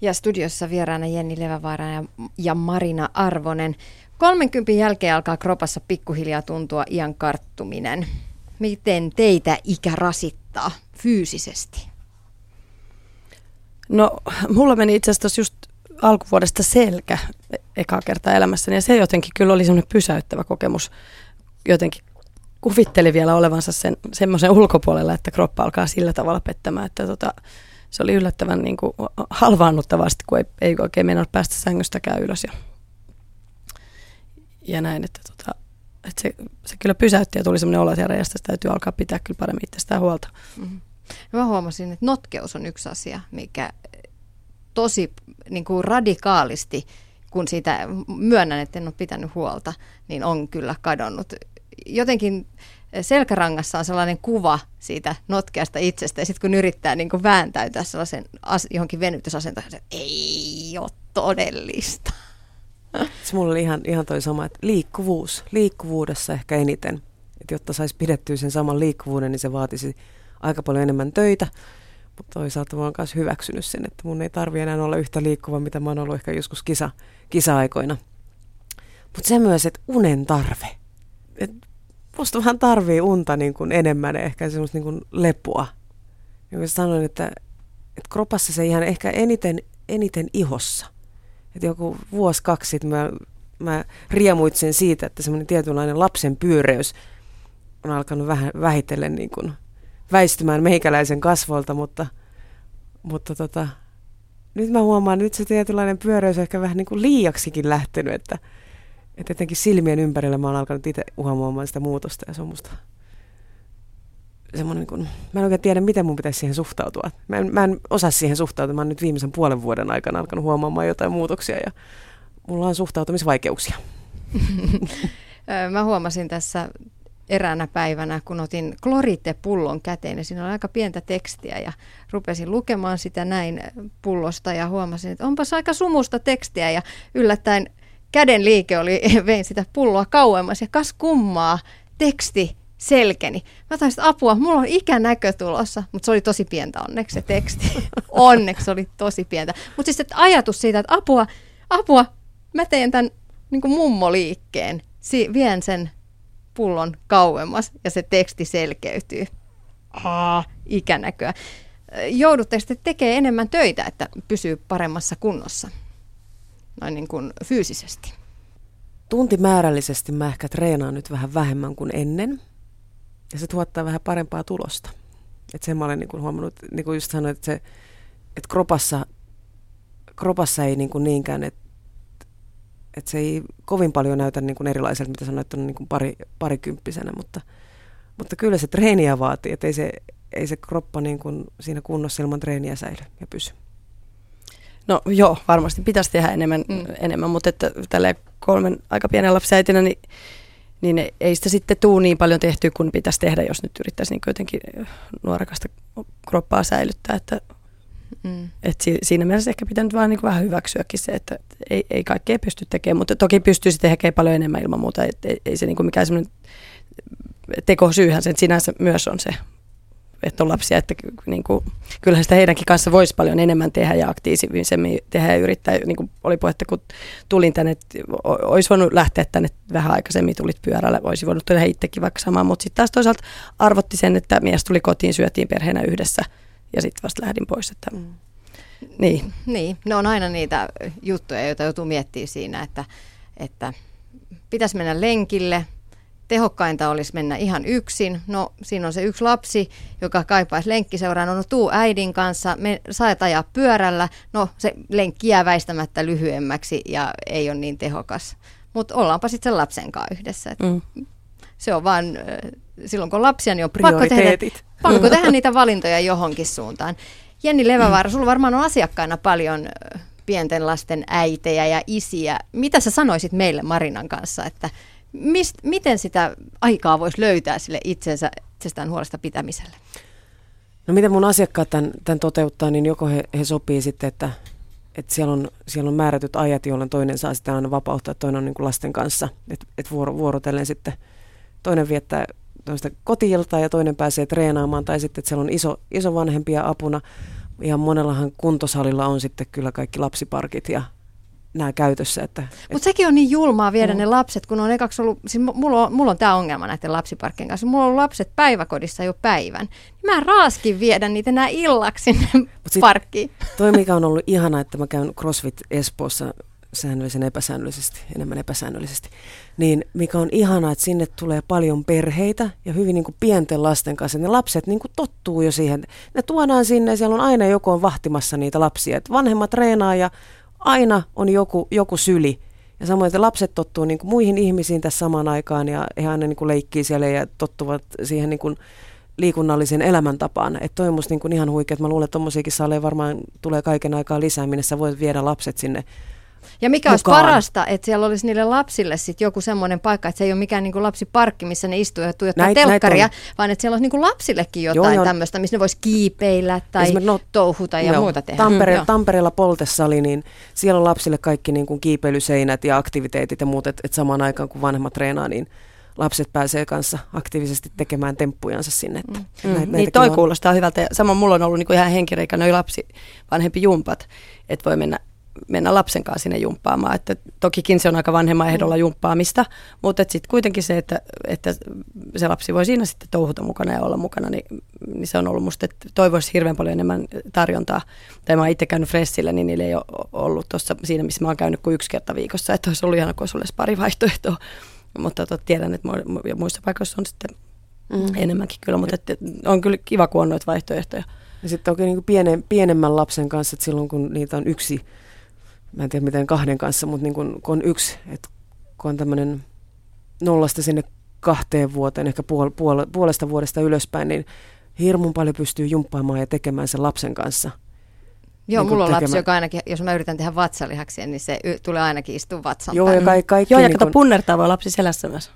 Ja studiossa vieraana Jenni Levävaara ja, ja Marina Arvonen. 30 jälkeen alkaa kropassa pikkuhiljaa tuntua iän karttuminen. Miten teitä ikä rasittaa fyysisesti? No, mulla meni itse asiassa just alkuvuodesta selkä ekaa kertaa elämässäni ja se jotenkin kyllä oli semmoinen pysäyttävä kokemus. Jotenkin kuvitteli vielä olevansa sen, semmoisen ulkopuolella, että kroppa alkaa sillä tavalla pettämään, että tota, se oli yllättävän niin kuin halvaannuttavaa sitten, kun ei, ei oikein mennä päästä sängystäkään ylös ja, ja näin, että, tota, että se, se kyllä pysäytti ja tuli semmoinen olo, että herra, täytyy alkaa pitää kyllä paremmin itsestään huolta. Mm-hmm. Mä huomasin, että notkeus on yksi asia, mikä tosi niin kuin radikaalisti, kun siitä myönnän, että en ole pitänyt huolta, niin on kyllä kadonnut. Jotenkin selkärangassa on sellainen kuva siitä notkeasta itsestä, ja sitten kun yrittää niin kuin vääntäytyä sellaisen as- johonkin venytysasentoon, että ei ole todellista. Se mulla oli ihan, ihan toi sama, että liikkuvuus, liikkuvuudessa ehkä eniten. Että jotta saisi pidettyä sen saman liikkuvuuden, niin se vaatisi aika paljon enemmän töitä. Mutta toisaalta mä oon myös hyväksynyt sen, että mun ei tarvi enää olla yhtä liikkuva, mitä mä oon ollut ehkä joskus kisa, kisa-aikoina. Mutta se myös, että unen tarve. Et musta vähän tarvii unta niin kuin enemmän ehkä semmoista niin kuin lepoa. Ja mä sanoin, että, että kropassa se ihan ehkä eniten, eniten ihossa. Että joku vuosi kaksi sitten mä, mä riemuitsin siitä, että semmoinen tietynlainen lapsen pyöreys on alkanut vähän vähitellen niin kuin väistymään meikäläisen kasvolta, mutta, mutta tota, nyt mä huomaan, että nyt se tietynlainen pyöreys on ehkä vähän niin kuin liiaksikin lähtenyt, että, että etenkin silmien ympärillä mä oon alkanut itse huomaamaan sitä muutosta ja se on musta semmoinen niin kuin, mä en oikein tiedä, miten mun pitäisi siihen suhtautua. Mä en, mä en osaa siihen suhtautua. Mä oon nyt viimeisen puolen vuoden aikana alkanut huomaamaan jotain muutoksia ja mulla on suhtautumisvaikeuksia. Mä huomasin tässä eräänä päivänä, kun otin klorite-pullon käteen ja siinä oli aika pientä tekstiä ja rupesin lukemaan sitä näin pullosta ja huomasin, että onpas aika sumusta tekstiä ja yllättäen käden liike oli, vein sitä pulloa kauemmas ja kas kummaa, teksti selkeni. Mä taisin, että apua, mulla on ikänäkö tulossa, mutta se oli tosi pientä onneksi se teksti. onneksi oli tosi pientä. Mutta siis että ajatus siitä, että apua, apua, mä teen tämän niin mummoliikkeen, si- vien sen pullon kauemmas ja se teksti selkeytyy. Aa, ikänäköä. Joudutte sitten tekemään enemmän töitä, että pysyy paremmassa kunnossa, noin niin kuin fyysisesti. Tuntimäärällisesti mä ehkä treenaan nyt vähän vähemmän kuin ennen. Ja se tuottaa vähän parempaa tulosta. Että sen mä olen niin kuin huomannut, niin kuin just sanoin, että, se, että kropassa, kropassa ei niin kuin niinkään, että että se ei kovin paljon näytä niin kuin erilaiselta, mitä sanoit, että on niin kuin pari, parikymppisenä, mutta, mutta kyllä se treeniä vaatii, että ei se, ei se kroppa niin kuin siinä kunnossa ilman treeniä säily ja pysy. No joo, varmasti pitäisi tehdä enemmän, mm. enemmän mutta että tällä kolmen aika pienen lapsiäitinä, niin, niin ei sitä sitten tuu niin paljon tehtyä kuin pitäisi tehdä, jos nyt yrittäisi niin jotenkin nuorekasta kroppaa säilyttää. Että, mm. että siinä mielessä ehkä pitää nyt vaan niin vähän hyväksyäkin se, että ei, ei kaikkea pysty tekemään, mutta toki pystyisi tekemään paljon enemmän ilman muuta. Että ei, ei se niin kuin mikään semmoinen tekosyyhän sen sinänsä myös on se, että on lapsia, että niin kuin, kyllähän sitä heidänkin kanssa voisi paljon enemmän tehdä ja aktiivisemmin tehdä ja yrittää, niin kuin oli puhetta, kun tulin tänne, että olisi voinut lähteä tänne vähän aikaisemmin, tulit pyörällä, olisi voinut tehdä itsekin vaikka samaa, mutta sitten taas toisaalta arvotti sen, että mies tuli kotiin, syötiin perheenä yhdessä ja sitten vasta lähdin pois, että mm. Niin. niin, ne on aina niitä juttuja, joita joutuu miettimään siinä, että, että pitäisi mennä lenkille, tehokkainta olisi mennä ihan yksin. No siinä on se yksi lapsi, joka kaipaisi lenkkiseuraan. No, no tuu äidin kanssa, me saat ajaa pyörällä. No se lenkki jää väistämättä lyhyemmäksi ja ei ole niin tehokas. Mutta ollaanpa sitten sen lapsen kanssa yhdessä. mm. Se on vaan, silloin kun on lapsia, niin on pakko tehdä, pakko tehdä niitä valintoja johonkin suuntaan. Jenni Levävaara, sulla varmaan on asiakkaina paljon pienten lasten äitejä ja isiä. Mitä sä sanoisit meille Marinan kanssa, että mist, miten sitä aikaa voisi löytää sille itsensä, itsestään huolesta pitämiselle? No miten mun asiakkaat tämän, tämän toteuttaa, niin joko he, he sopii sitten, että, että siellä, on, siellä on määrätyt ajat, jolloin toinen saa sitten aina vapauttaa, toinen on niin kuin lasten kanssa, että, että vuoro, vuorotellen sitten toinen viettää toista kotiiltaa ja toinen pääsee treenaamaan, tai sitten että siellä on iso, iso vanhempia apuna. Ihan monellahan kuntosalilla on sitten kyllä kaikki lapsiparkit ja nämä käytössä. Että, Mutta sekin on niin julmaa viedä mm. ne lapset, kun on ekaksi ollut, siis mulla on, mulla on tämä ongelma näiden lapsiparkkien kanssa, mulla on ollut lapset päiväkodissa jo päivän. Niin mä raaskin viedä niitä enää illaksi sinne Mut parkkiin. Toi mikä on ollut ihana, että mä käyn CrossFit Espoossa säännöllisen epäsäännöllisesti, enemmän epäsäännöllisesti, niin mikä on ihana, että sinne tulee paljon perheitä ja hyvin niin kuin pienten lasten kanssa. Ne lapset niin kuin tottuu jo siihen. Ne tuodaan sinne ja siellä on aina joku on vahtimassa niitä lapsia. Et vanhemmat treenaa ja aina on joku, joku syli. Ja samoin, että lapset tottuu niin kuin muihin ihmisiin tässä samaan aikaan ja he aina niin kuin leikkii siellä ja tottuvat siihen niin kuin liikunnallisen elämäntapaan. Että toi on musta niin kuin ihan huikea, että mä luulen, että tommosiakin varmaan tulee kaiken aikaa lisää, minne sä voit viedä lapset sinne ja mikä mukaan. olisi parasta, että siellä olisi niille lapsille sit joku semmoinen paikka, että se ei ole mikään niin lapsiparkki, missä ne istuu ja tuijottaa näit, telkkaria, näit vaan että siellä olisi niin lapsillekin jotain joo, tämmöistä, missä ne voisi kiipeillä tai no, touhuta ja joo, muuta tehdä. Tampere, mm, Tampereella Poltessali, niin siellä on lapsille kaikki niin kuin kiipeilyseinät ja aktiviteetit ja muut, että et samaan aikaan kun vanhemmat treenaa, niin lapset pääsee kanssa aktiivisesti tekemään temppujansa sinne. Että mm. näitä, niin toi on. kuulostaa hyvältä. Samoin mulla on ollut niin kuin ihan henkireikä noi lapsi, vanhempi jumpat, että voi mennä mennä lapsen kanssa sinne jumppaamaan. Että tokikin se on aika vanhemman ehdolla jumppaamista, mutta sitten kuitenkin se, että, että se lapsi voi siinä sitten touhuta mukana ja olla mukana, niin, niin se on ollut musta, että toivoisi hirveän paljon enemmän tarjontaa. Tai mä oon itse käynyt Fressillä, niin niillä ei ole ollut tuossa siinä, missä mä oon käynyt kuin yksi kerta viikossa, että olisi ollut ihana, kun olisi pari vaihtoehtoa. Mutta tot, tiedän, että muissa paikoissa on sitten mm. enemmänkin kyllä, mutta että on kyllä kiva, kun on noita vaihtoehtoja. Ja sitten oikein niin pienen, pienemmän lapsen kanssa, että silloin kun niitä on yksi mä en tiedä miten kahden kanssa, mutta niin kun, kun on yksi, että kun on tämmöinen nollasta sinne kahteen vuoteen, ehkä puol, puol, puolesta vuodesta ylöspäin, niin hirmun paljon pystyy jumppaamaan ja tekemään sen lapsen kanssa. Joo, niin mulla on tekemään. lapsi, joka ainakin, jos mä yritän tehdä vatsalihaksia, niin se y- tulee ainakin istua vatsan Joo, ja kaikki, kaikki Joo, ja niin kato, kun... punnertaa voi lapsi selässä myös.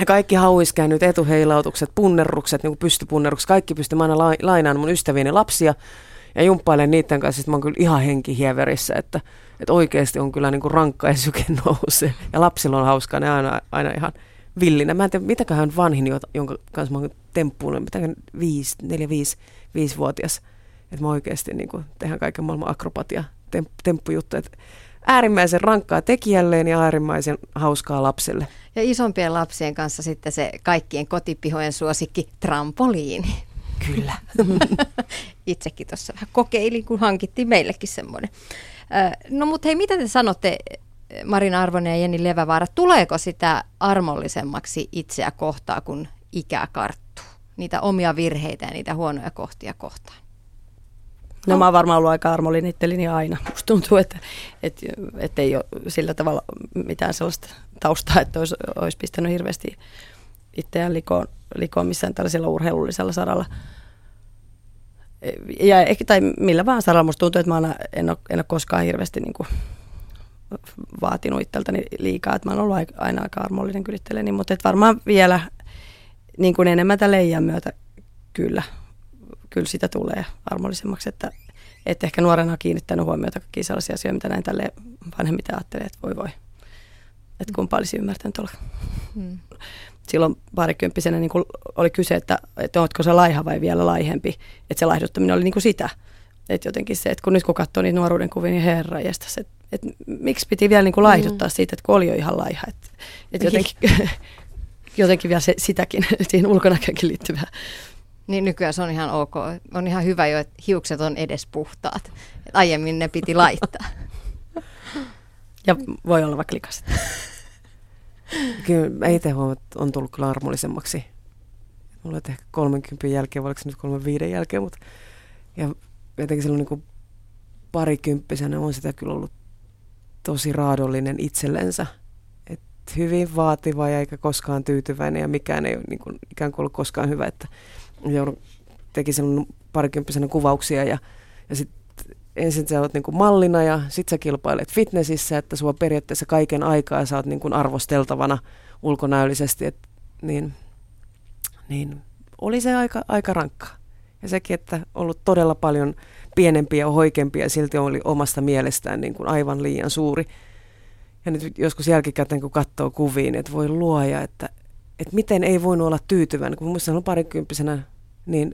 Ja kaikki hauiskäännyt, etuheilautukset, punnerrukset, niin pystypunnerrukset, kaikki pystyy. Mä aina lainaan mun ystävieni lapsia ja jumppailen niiden kanssa, että mä oon kyllä ihan henkihieverissä, että että oikeasti on kyllä niin kuin rankka ja syke nousee. Ja lapsilla on hauskaa, ne aina, aina ihan villinä. Mä en tiedä, mitäköhän vanhin, jonka kanssa mä oon temppuunut, mitäköhän viisi, neljä, viisi, viisivuotias. Että mä oikeasti niin kuin, tehdään kaiken maailman akrobatia, temp, temppujuttuja. äärimmäisen rankkaa tekijälleen ja äärimmäisen hauskaa lapselle. Ja isompien lapsien kanssa sitten se kaikkien kotipihojen suosikki trampoliini. Kyllä. Itsekin tuossa vähän kokeilin, kun hankittiin meillekin semmoinen. No mutta hei, mitä te sanotte, Marina Arvonen ja Jenni Levävaara, tuleeko sitä armollisemmaksi itseä kohtaa, kun ikä karttuu? Niitä omia virheitä ja niitä huonoja kohtia kohtaan. No mä oon varmaan ollut aika armollinen itselleni aina. Musta tuntuu, että, että, että ei ole sillä tavalla mitään sellaista taustaa, että olisi, olisi pistänyt hirveästi itseään likoon, likoon missään tällaisella urheilullisella saralla. Ja ehkä, tai millä vaan saralla musta tuntuu, että mä en ole, en ole koskaan hirveästi niin kuin vaatinut itseltäni liikaa, että mä oon ollut aina aika armollinen kyllä mutta että varmaan vielä niin kuin enemmän tämän leijän myötä kyllä, kyllä sitä tulee armollisemmaksi, että, että ehkä nuorena kiinnittänyt huomiota kaikkiin sellaisia asioita, mitä näin tälle vanhemmiten ajattelee, että voi voi, että kumpa olisi ymmärtänyt olla. Hmm. Silloin parikymppisenä niin kuin oli kyse, että, että oletko se laiha vai vielä laihempi, että se laihduttaminen oli niin kuin sitä. Että jotenkin se, että kun nyt kun katsoo niitä nuoruuden kuvia, niin herra jästäs, että, että miksi piti vielä niin kuin laihduttaa mm. siitä, että kun oli jo ihan laiha. Että, että jotenkin, jotenkin vielä se, sitäkin, siihen ulkonäköönkin liittyvää. Niin nykyään se on ihan ok. On ihan hyvä jo, että hiukset on edes puhtaat. Aiemmin ne piti laittaa. Ja voi olla vaikka likas. Kyllä itse huomaan, että on tullut kyllä armollisemmaksi. Mulla on ehkä 30 jälkeen, vai oliko se nyt 35 jälkeen, mutta ja jotenkin silloin niin parikymppisenä on sitä kyllä ollut tosi raadollinen itsellensä. Et hyvin vaativa ja eikä koskaan tyytyväinen ja mikään ei niin kuin, ikään kuin ollut koskaan hyvä. Että joudun, teki silloin parikymppisenä kuvauksia ja, ja sitten ensin sä oot niin kuin mallina ja sit sä kilpailet fitnessissä, että sua periaatteessa kaiken aikaa sä oot niin kuin arvosteltavana ulkonäöllisesti, et, niin, niin oli se aika, aika rankkaa. Ja sekin, että ollut todella paljon pienempiä ja hoikempia silti oli omasta mielestään niin kuin aivan liian suuri. Ja nyt joskus jälkikäteen, kun katsoo kuviin, että voi luoja, että, että miten ei voinut olla tyytyväinen. Kun muistan on parikymppisenä, niin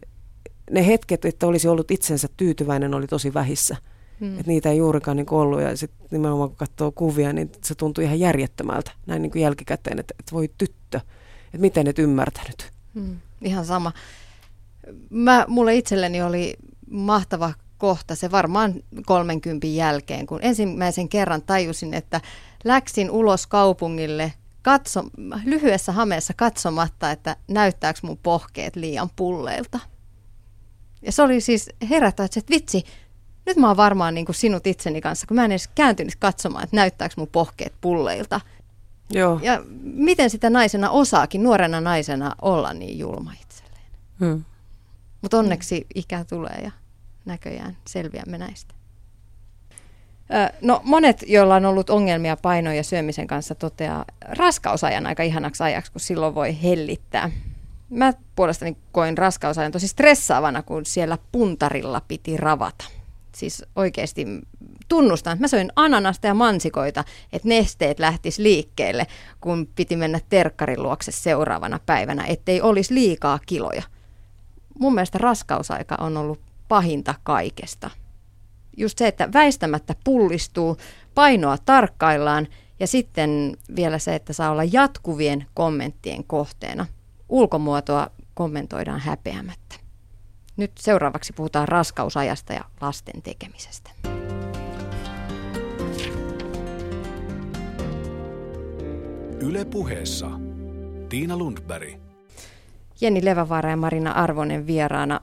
ne hetket, että olisi ollut itsensä tyytyväinen, oli tosi vähissä. Hmm. Että niitä ei juurikaan niin ollut. Ja sitten nimenomaan kun katsoo kuvia, niin se tuntui ihan järjettömältä näin niin kuin jälkikäteen, että, että voi tyttö, että miten et ymmärtänyt. Hmm. Ihan sama. Mä, mulle itselleni oli mahtava kohta se varmaan 30 jälkeen, kun ensimmäisen kerran tajusin, että läksin ulos kaupungille katso, lyhyessä hameessa katsomatta, että näyttääkö mun pohkeet liian pulleilta. Ja se oli siis herätä, että vitsi, nyt mä oon varmaan niin kuin sinut itseni kanssa, kun mä en edes kääntynyt katsomaan, että näyttääkö mun pohkeet pulleilta. Joo. Ja miten sitä naisena osaakin, nuorena naisena, olla niin julma itselleen. Hmm. Mutta onneksi ikä tulee ja näköjään selviämme näistä. No monet, joilla on ollut ongelmia paino- ja syömisen kanssa, toteaa raskausajan aika ihanaksi ajaksi, kun silloin voi hellittää. Mä puolestani koin raskausajan tosi stressaavana, kun siellä puntarilla piti ravata. Siis oikeasti tunnustan, että mä söin ananasta ja mansikoita, että nesteet lähtis liikkeelle, kun piti mennä terkkarin luokse seuraavana päivänä, ettei olisi liikaa kiloja. Mun mielestä raskausaika on ollut pahinta kaikesta. Just se, että väistämättä pullistuu, painoa tarkkaillaan ja sitten vielä se, että saa olla jatkuvien kommenttien kohteena. Ulkomuotoa kommentoidaan häpeämättä. Nyt seuraavaksi puhutaan raskausajasta ja lasten tekemisestä. Yle puheessa Tiina Lundberg. Jenni Levävaara ja Marina Arvonen vieraana.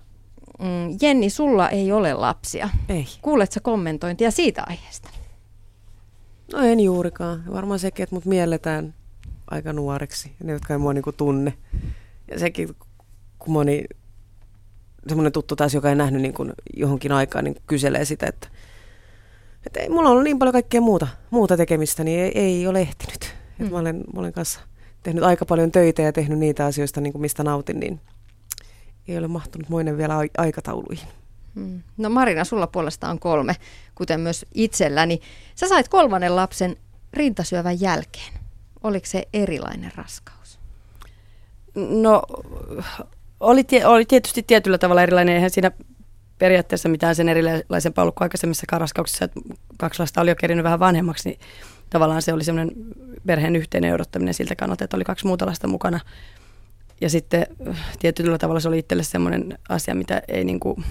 Mm, Jenni, sulla ei ole lapsia. Ei. Kuuletko kommentointia siitä aiheesta? No en juurikaan. Varmaan sekin, että mut mielletään aika nuoreksi. Ne, jotka ei mua niinku tunne. Ja sekin, kun moni semmoinen tuttu taas, joka ei nähnyt niin kuin johonkin aikaan, niin kyselee sitä, että, että ei, mulla on ollut niin paljon kaikkea muuta, muuta tekemistä, niin ei, ei ole ehtinyt. Mm. mä, olen, mä olen kanssa tehnyt aika paljon töitä ja tehnyt niitä asioista, niin kuin mistä nautin, niin ei ole mahtunut moinen vielä aikatauluihin. Hmm. No Marina, sulla puolesta on kolme, kuten myös itselläni. Sä sait kolmannen lapsen rintasyövän jälkeen. Oliko se erilainen raskaus? No oli, oli tietysti tietyllä tavalla erilainen. Eihän siinä periaatteessa mitään sen erilaisempaa ollut kuin aikaisemmissa raskauksissa. Kaksi lasta oli jo kerinyt vähän vanhemmaksi, niin tavallaan se oli semmoinen perheen yhteinen odottaminen siltä kannalta, että oli kaksi muuta lasta mukana. Ja sitten tietyllä tavalla se oli itselle semmoinen asia, mitä ei niinku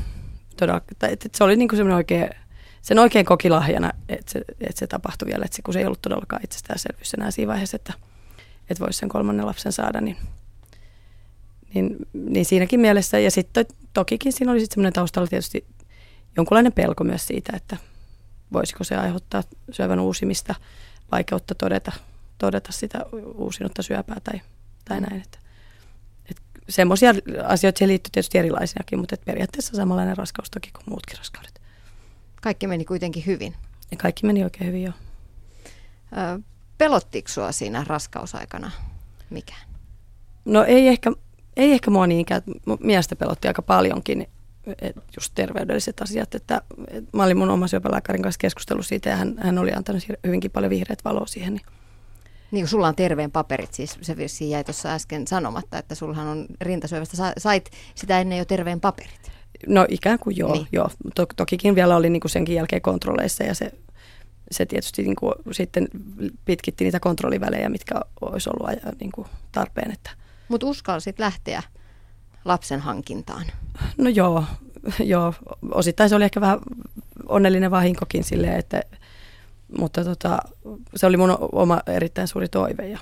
todella, että se oli niinku semmoinen oikein, sen oikein koki lahjana, että se, että se tapahtui vielä, että se, kun se ei ollut todellakaan itsestäänselvyys enää siinä vaiheessa, että, että voisi sen kolmannen lapsen saada, niin, niin, niin siinäkin mielessä. Ja sitten tokikin siinä oli sitten semmoinen taustalla tietysti jonkunlainen pelko myös siitä, että voisiko se aiheuttaa syövän uusimista, vaikeutta todeta, todeta sitä uusinutta syöpää tai, tai näin. Että, että semmoisia asioita siihen liittyy tietysti erilaisiakin, mutta että periaatteessa samanlainen raskaus toki kuin muutkin raskaudet. Kaikki meni kuitenkin hyvin. Ja kaikki meni oikein hyvin jo. Pelottiko sua siinä raskausaikana mikään? No ei ehkä, ei ehkä mua niinkään. Miestä pelotti aika paljonkin just terveydelliset asiat. Että, et mä olin mun oma syöpälääkärin kanssa keskustellut siitä ja hän, hän oli antanut hyvinkin paljon vihreät valoa siihen. Niin. Niin sulla on terveen paperit, siis se virsi jäi tuossa äsken sanomatta, että sullahan on rintasyövästä, sait sitä ennen jo terveen paperit. No ikään kuin joo, niin. joo. To, tokikin vielä oli niin kuin senkin jälkeen kontrolleissa ja se, se tietysti niin kuin sitten pitkitti niitä kontrollivälejä, mitkä olisi ollut niin kuin tarpeen. Että. Mutta uskalsit lähteä lapsen hankintaan? No joo, joo. osittain se oli ehkä vähän onnellinen vahinkokin silleen, että, mutta tota, se oli mun oma erittäin suuri toive ja,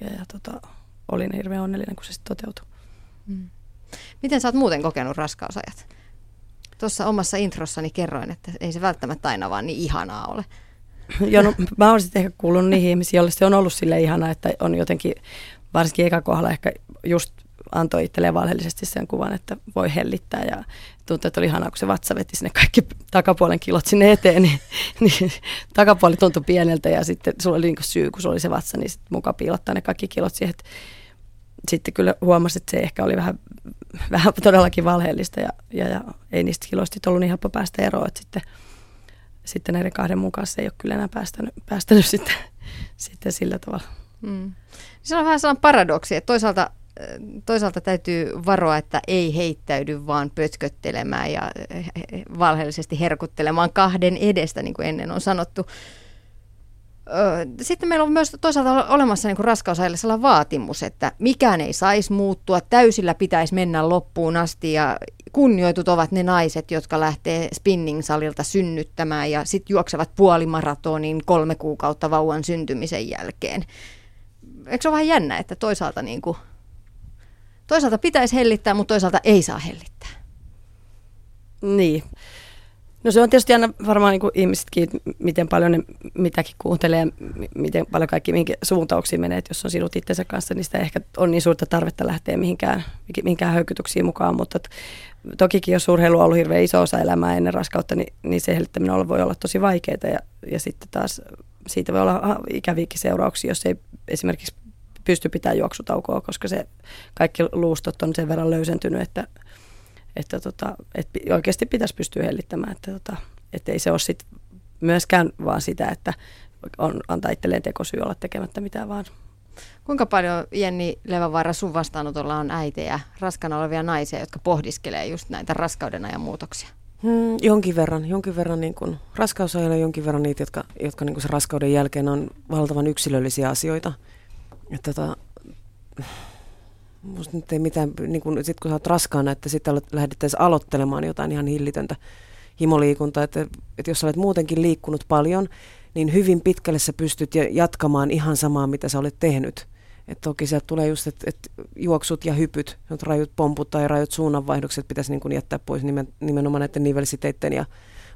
ja, ja tota, olin hirveän onnellinen, kun se sitten toteutui. Mm. Miten sä oot muuten kokenut raskausajat? Tuossa omassa introssani kerroin, että ei se välttämättä aina vaan niin ihanaa ole. Joo, no, mä oon sitten ehkä kuullut niihin ihmisiin, joille se on ollut sille ihanaa, että on jotenkin, varsinkin eka kohdalla ehkä just antoi itselleen valheellisesti sen kuvan, että voi hellittää ja tuntui, että oli ihanaa, kun se vatsa veti sinne kaikki takapuolen kilot sinne eteen, niin, niin takapuoli tuntui pieneltä ja sitten sulla oli niin syy, kun sulla oli se vatsa, niin sitten mukaan piilottaa ne kaikki kilot siihen. Sitten kyllä huomasi, että se ehkä oli vähän, vähän todellakin valheellista ja, ja, ja ei niistä kiloista ollut niin helppo päästä eroon, että sitten, sitten näiden kahden mukaan se ei ole kyllä enää päästänyt, päästänyt sitten, sitten sillä tavalla. Mm. Se on vähän sellainen paradoksi, että toisaalta toisaalta täytyy varoa, että ei heittäydy vaan pötköttelemään ja valheellisesti herkuttelemaan kahden edestä, niin kuin ennen on sanottu. Sitten meillä on myös toisaalta olemassa niin raskausajille sellainen vaatimus, että mikään ei saisi muuttua, täysillä pitäisi mennä loppuun asti ja kunnioitut ovat ne naiset, jotka lähtee spinning-salilta synnyttämään ja sitten juoksevat puolimaratonin kolme kuukautta vauvan syntymisen jälkeen. Eikö se ole vähän jännä, että toisaalta niin kuin toisaalta pitäisi hellittää, mutta toisaalta ei saa hellittää. Niin. No se on tietysti aina varmaan niin ihmisetkin, miten paljon ne mitäkin kuuntelee ja miten paljon kaikki mihinkin suuntauksiin menee. Että jos on sinut itsensä kanssa, niin sitä ehkä on niin suurta tarvetta lähteä mihinkään, mihinkään höykytyksiin mukaan. Mutta tokikin jos urheilu on ollut hirveän iso osa elämää ennen raskautta, niin, niin se hellittäminen voi olla tosi vaikeaa. Ja, ja sitten taas siitä voi olla ikäviäkin seurauksia, jos ei esimerkiksi pysty pitämään juoksutaukoa, koska se kaikki luustot on sen verran löysentynyt, että, että, tota, että oikeasti pitäisi pystyä hellittämään. Että, tota, että ei se ole sit myöskään vaan sitä, että on, antaa itselleen tekosyy olla tekemättä mitään vaan. Kuinka paljon, Jenni Levävaara, sun vastaanotolla on äitejä, raskana olevia naisia, jotka pohdiskelee just näitä raskauden ajan muutoksia? Hmm, jonkin verran, jonkin verran niin kuin, raskausajalla jonkin verran niitä, jotka, jotka niin kuin se raskauden jälkeen on valtavan yksilöllisiä asioita – että tota, musta nyt ei mitään, niin kun, sit kun sä oot raskaana, että sitten lähdettäisiin aloittelemaan jotain ihan hillitöntä himoliikuntaa, että, että jos sä olet muutenkin liikkunut paljon, niin hyvin pitkälle sä pystyt jatkamaan ihan samaa, mitä sä olet tehnyt. Et toki sieltä tulee just, että et juoksut ja hypyt, rajut pomput tai rajut suunnanvaihdokset pitäisi niin jättää pois nimen, nimenomaan näiden nivelsiteiden ja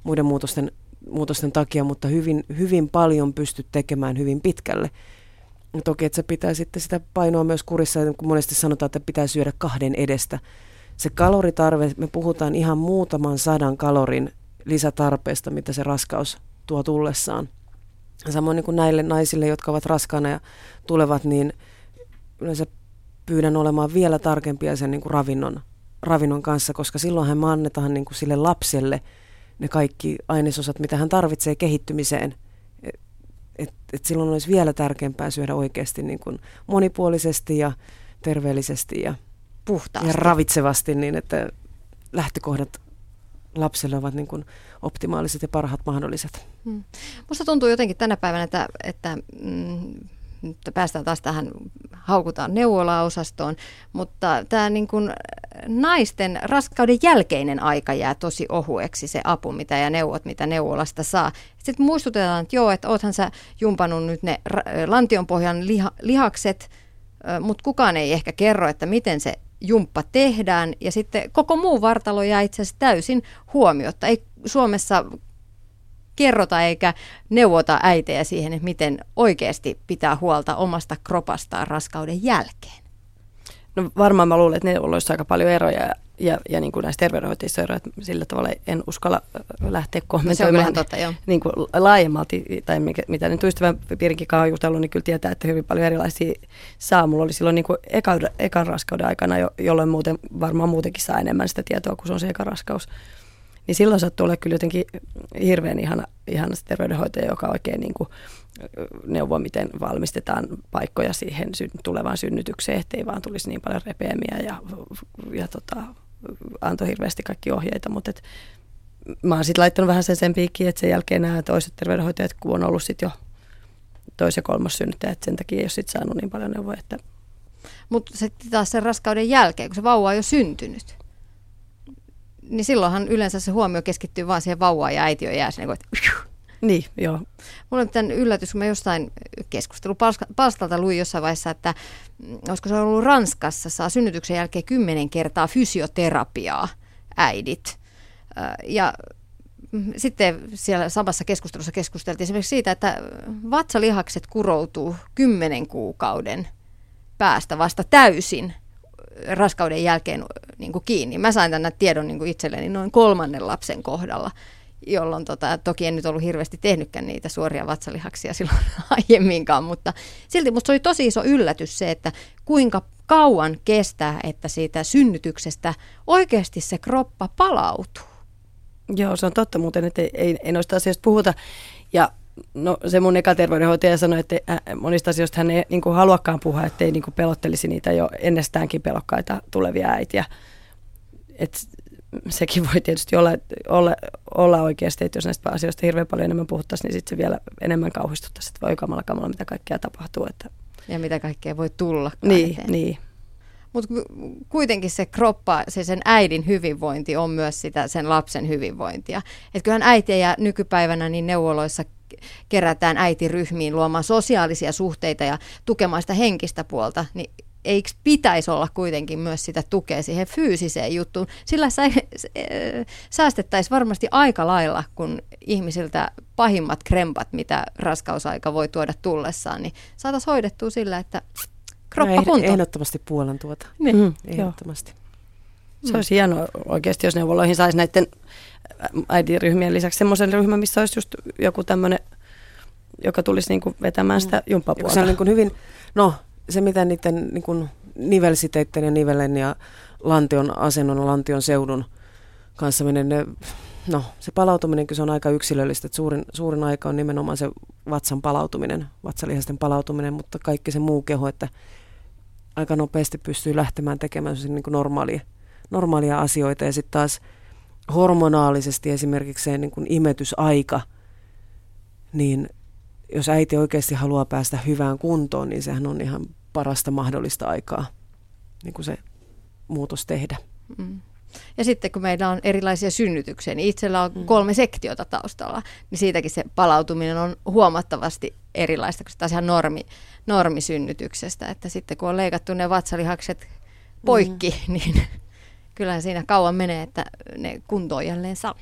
muiden muutosten, muutosten takia, mutta hyvin, hyvin paljon pystyt tekemään hyvin pitkälle. Toki, että se pitää sitten sitä painoa myös kurissa, kun monesti sanotaan, että pitää syödä kahden edestä. Se kaloritarve, me puhutaan ihan muutaman sadan kalorin lisätarpeesta, mitä se raskaus tuo tullessaan. Samoin niin kuin näille naisille, jotka ovat raskaana ja tulevat, niin yleensä pyydän olemaan vielä tarkempia sen niin kuin ravinnon, ravinnon kanssa, koska silloinhan me annetaan niin kuin sille lapselle ne kaikki ainesosat, mitä hän tarvitsee kehittymiseen – et, et silloin olisi vielä tärkeämpää syödä oikeasti niin kuin monipuolisesti ja terveellisesti ja, Puhtaasti. ja ravitsevasti niin, että lähtökohdat lapselle ovat niin kuin optimaaliset ja parhaat mahdolliset. Hmm. Musta tuntuu jotenkin tänä päivänä, että, että mm, nyt päästään taas tähän, haukutaan neuvola-osastoon, mutta tämä niin kuin naisten raskauden jälkeinen aika jää tosi ohueksi se apu mitä ja neuvot, mitä neuvolasta saa. Sitten muistutetaan, että joo, että oothan sä jumpannut nyt ne lantionpohjan liha, lihakset, mutta kukaan ei ehkä kerro, että miten se jumppa tehdään ja sitten koko muu vartalo jää itse asiassa täysin huomiotta. Ei Suomessa kerrota eikä neuvota äitejä siihen, että miten oikeasti pitää huolta omasta kropastaan raskauden jälkeen? No varmaan mä luulen, että ne olisi aika paljon eroja ja, ja niin kuin näissä terveydenhoitajissa eroja, että sillä tavalla en uskalla lähteä kommentoimaan no totta, joo. Niin kuin laajemmalti, tai mikä, mitä nyt ystävän piirinkin kanssa on jutellut, niin kyllä tietää, että hyvin paljon erilaisia saa. Mulla oli silloin niin kuin eka, ekan raskauden aikana, jo, jolloin muuten, varmaan muutenkin saa enemmän sitä tietoa, kun se on se eka raskaus. Niin silloin sattuu olla kyllä jotenkin hirveän ihana, ihana terveydenhoitaja, joka oikein niin kuin neuvo, miten valmistetaan paikkoja siihen tulevaan synnytykseen, ettei vaan tulisi niin paljon repeämiä ja, ja tota, antoi hirveästi kaikki ohjeita, mutta et, mä oon sitten laittanut vähän sen sen piikkiin, että sen jälkeen nämä toiset terveydenhoitajat, kun on ollut sitten jo tois- ja kolmas synnyttäjä, että sen takia ei ole sitten saanut niin paljon neuvoja. Että... Mutta sitten taas sen raskauden jälkeen, kun se vauva on jo syntynyt, niin silloinhan yleensä se huomio keskittyy vaan siihen vauvaan ja äiti on jää sinne, että niin, joo. Mulla on tämän yllätys, kun mä jostain keskustelupalstalta luin jossain vaiheessa, että mm, olisiko se ollut Ranskassa, saa synnytyksen jälkeen kymmenen kertaa fysioterapiaa äidit. Ja mm, sitten siellä samassa keskustelussa keskusteltiin esimerkiksi siitä, että vatsalihakset kuroutuu kymmenen kuukauden päästä vasta täysin raskauden jälkeen niin kuin kiinni. Mä sain tänne tiedon niin kuin itselleni noin kolmannen lapsen kohdalla jolloin tota, toki en nyt ollut hirveästi tehnytkään niitä suoria vatsalihaksia silloin aiemminkaan, mutta silti musta oli tosi iso yllätys se, että kuinka kauan kestää, että siitä synnytyksestä oikeasti se kroppa palautuu. Joo, se on totta muuten, että ei, ei, ei noista asioista puhuta. Ja no, se mun eka terveydenhoitaja sanoi, että monista asioista hän ei niin kuin haluakaan puhua, ettei niin kuin pelottelisi niitä jo ennestäänkin pelokkaita tulevia äitiä. Et sekin voi tietysti olla, olla, olla oikeasti, että jos näistä asioista hirveän paljon enemmän puhuttaisiin, niin sitten se vielä enemmän kauhistuttaisi, että voi kamala kamala, mitä kaikkea tapahtuu. Että... Ja mitä kaikkea voi tulla. Niin, niin. Mutta kuitenkin se kroppa, se sen äidin hyvinvointi on myös sitä sen lapsen hyvinvointia. Että kyllähän äitiä ja nykypäivänä niin neuvoloissa kerätään äitiryhmiin luomaan sosiaalisia suhteita ja tukemaan sitä henkistä puolta, niin eikö pitäisi olla kuitenkin myös sitä tukea siihen fyysiseen juttuun. Sillä sä, säästettäisiin varmasti aika lailla, kun ihmisiltä pahimmat krempat, mitä raskausaika voi tuoda tullessaan, niin saataisiin hoidettua sillä, että kroppa no, kunto. Ehdottomasti puolen tuota. Niin. Mm, ehdottomasti. Se olisi hienoa oikeasti, jos neuvoloihin saisi näiden äidiryhmien lisäksi semmoisen ryhmän, missä olisi just joku tämmöinen, joka tulisi niin kuin vetämään sitä jumppapuolta. Se on niin kuin hyvin, no se, mitä niiden niin kuin nivelsiteiden ja nivelen ja lantion asennon, lantion seudun kanssa menee, ne, no se palautuminen se on aika yksilöllistä, että suurin, suurin aika on nimenomaan se vatsan palautuminen, vatsalihasten palautuminen, mutta kaikki se muu keho, että aika nopeasti pystyy lähtemään tekemään niin kuin normaalia, normaalia asioita ja sitten taas hormonaalisesti esimerkiksi se niin kuin imetysaika, niin jos äiti oikeasti haluaa päästä hyvään kuntoon, niin sehän on ihan parasta mahdollista aikaa niin kuin se muutos tehdä. Mm. Ja sitten kun meillä on erilaisia synnytyksiä, niin itsellä on mm. kolme sektiota taustalla, niin siitäkin se palautuminen on huomattavasti erilaista kuin taas ihan normi, normisynnytyksestä. Että sitten kun on leikattu ne vatsalihakset poikki, mm. niin kyllähän siinä kauan menee, että ne kuntoon jälleen saa.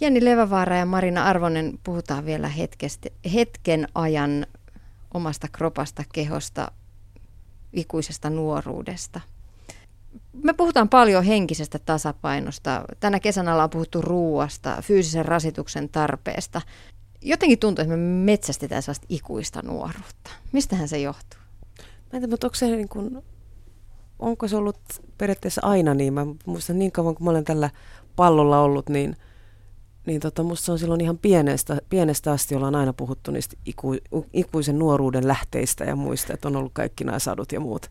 Jenni Levävaara ja Marina Arvonen, puhutaan vielä hetkestä, hetken ajan omasta kropasta, kehosta, ikuisesta nuoruudesta. Me puhutaan paljon henkisestä tasapainosta. Tänä kesänä ollaan puhuttu ruuasta, fyysisen rasituksen tarpeesta. Jotenkin tuntuu, että me metsästetään sellaista ikuista nuoruutta. Mistähän se johtuu? Mä en tiedä, mutta onko se niin kuin, onko se ollut periaatteessa aina niin? Mä muistan niin kauan, kun mä olen tällä pallolla ollut, niin – niin tota, musta on silloin ihan pienestä, pienestä asti ollaan aina puhuttu niistä iku, ikuisen nuoruuden lähteistä ja muista, että on ollut kaikki nämä sadut ja muut.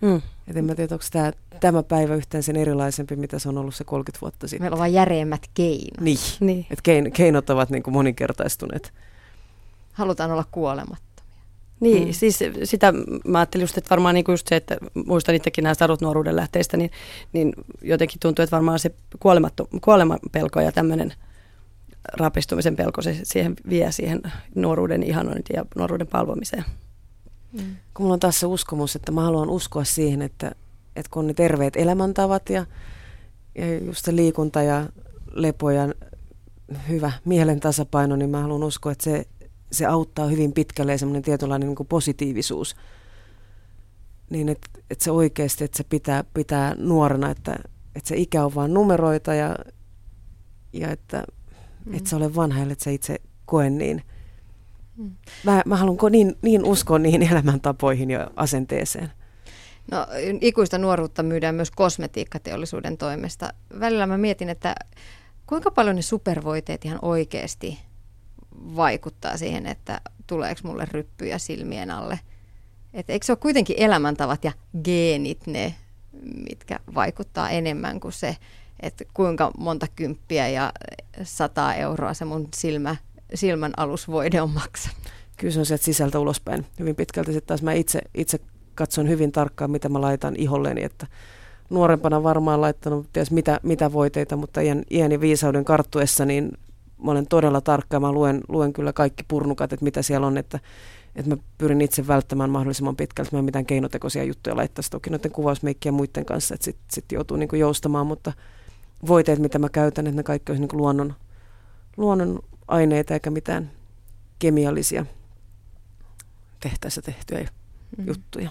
Mm. Et en mä tiedä, onko tämä, tämä päivä yhtään sen erilaisempi, mitä se on ollut se 30 vuotta sitten. Meillä on vain järeimmät keinot. Niin, niin. että kein, keinot ovat niin kuin moninkertaistuneet. Halutaan olla kuolematta. Niin, mm. siis sitä mä ajattelin just, että varmaan niin just se, että muistan itsekin nämä sadut nuoruuden lähteistä, niin, niin jotenkin tuntuu, että varmaan se kuoleman pelko ja tämmöinen – rapistumisen pelko se siihen vie siihen nuoruuden ihanointiin ja nuoruuden palvomiseen. Mm. Kun mulla on taas se uskomus, että mä haluan uskoa siihen, että, että kun on ne terveet elämäntavat ja, ja just se liikunta ja lepo ja hyvä mielen tasapaino, niin mä haluan uskoa, että se, se auttaa hyvin pitkälle semmoinen tietynlainen niin kuin positiivisuus. Niin että et se oikeasti, että se pitää, pitää nuorena, että, että se ikä on vain numeroita ja, ja että mm. et sä ole vanha, että sä itse koe niin. Mm. Mä, mä haluan niin, niin uskoa niihin elämäntapoihin ja asenteeseen. No, ikuista nuoruutta myydään myös kosmetiikkateollisuuden toimesta. Välillä mä mietin, että kuinka paljon ne supervoiteet ihan oikeasti vaikuttaa siihen, että tuleeko mulle ryppyjä silmien alle. Et eikö se ole kuitenkin elämäntavat ja geenit ne, mitkä vaikuttaa enemmän kuin se, että kuinka monta kymppiä ja sata euroa se mun silmä, silmän alusvoide on maksanut. Kyllä se on sieltä sisältä ulospäin hyvin pitkälti. Sitten taas mä itse, itse katson hyvin tarkkaan, mitä mä laitan iholleni, että nuorempana varmaan laittanut ties mitä, mitä voiteita, mutta iän, iäni viisauden karttuessa, niin mä olen todella tarkka mä luen, luen kyllä kaikki purnukat, että mitä siellä on, että, että mä pyrin itse välttämään mahdollisimman pitkälti, mä en mitään keinotekoisia juttuja laittaisi toki noiden kuvausmeikkien muiden kanssa, että sitten sit joutuu niin kuin joustamaan, mutta voiteet, mitä mä käytän, että ne kaikki olisi niin luonnon, luonnon aineita eikä mitään kemiallisia tehtäessä tehtyjä mm. juttuja.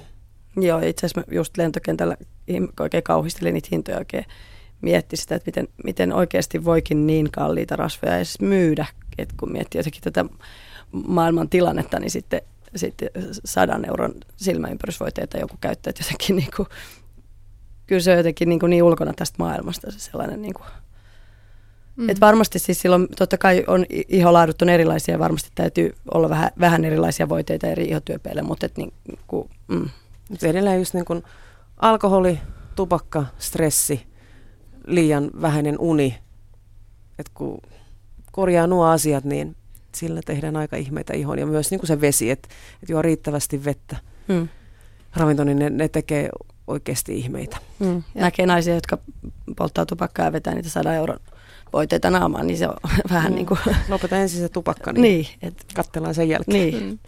Joo, itse asiassa just lentokentällä oikein kauhistelin niitä hintoja oikein mietti sitä, että miten, miten oikeasti voikin niin kalliita rasvoja edes myydä, että kun miettii jotenkin tätä maailman tilannetta, niin sitten, sitten sadan euron silmäympärysvoiteita joku käyttää jotenkin niin kuin, kyllä se on jotenkin niin, kuin niin ulkona tästä maailmasta se sellainen niin kuin, Mm. Et varmasti siis silloin totta kai on iholaadut on erilaisia ja varmasti täytyy olla vähän, vähän erilaisia voiteita eri ihotyöpeille, mutta et niin, kuin, mm. Edelleen just niin kuin alkoholi, tupakka, stressi, liian vähäinen uni. Että kun korjaa nuo asiat, niin sillä tehdään aika ihmeitä ihon. Ja myös niin kuin se vesi, että, että juo riittävästi vettä. Hmm. Ravinto, niin ne, ne tekee oikeasti ihmeitä. Hmm. Näkee naisia, jotka polttaa tupakkaa ja vetää niitä 100 euron voiteita naamaan, niin se on vähän mm. niin kuin... Lopeta ensin se tupakka, niin, niin et... katsellaan sen jälkeen. Niin. Mm.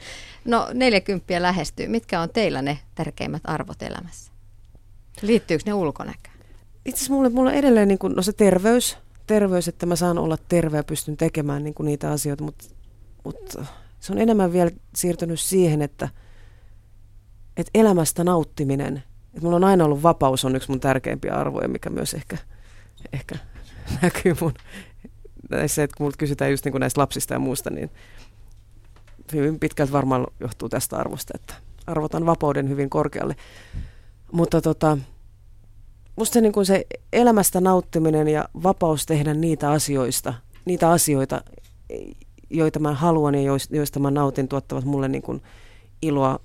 No 40 lähestyy. Mitkä on teillä ne tärkeimmät arvot elämässä? Liittyykö ne ulkonäköön? Itse asiassa mulle, mulle edelleen niin kuin, no se terveys, terveys, että mä saan olla terve ja pystyn tekemään niin kuin niitä asioita, mutta, mutta se on enemmän vielä siirtynyt siihen, että, että elämästä nauttiminen, että mulla on aina ollut vapaus on yksi mun tärkeimpiä arvoja, mikä myös ehkä, ehkä näkyy mun näissä, että kun multa kysytään just niin kuin näistä lapsista ja muusta, niin hyvin pitkälti varmaan johtuu tästä arvosta, että arvotan vapauden hyvin korkealle. Mutta tota, musta niin kuin se elämästä nauttiminen ja vapaus tehdä niitä asioista, niitä asioita, joita mä haluan ja joista mä nautin, tuottavat mulle niin kuin iloa,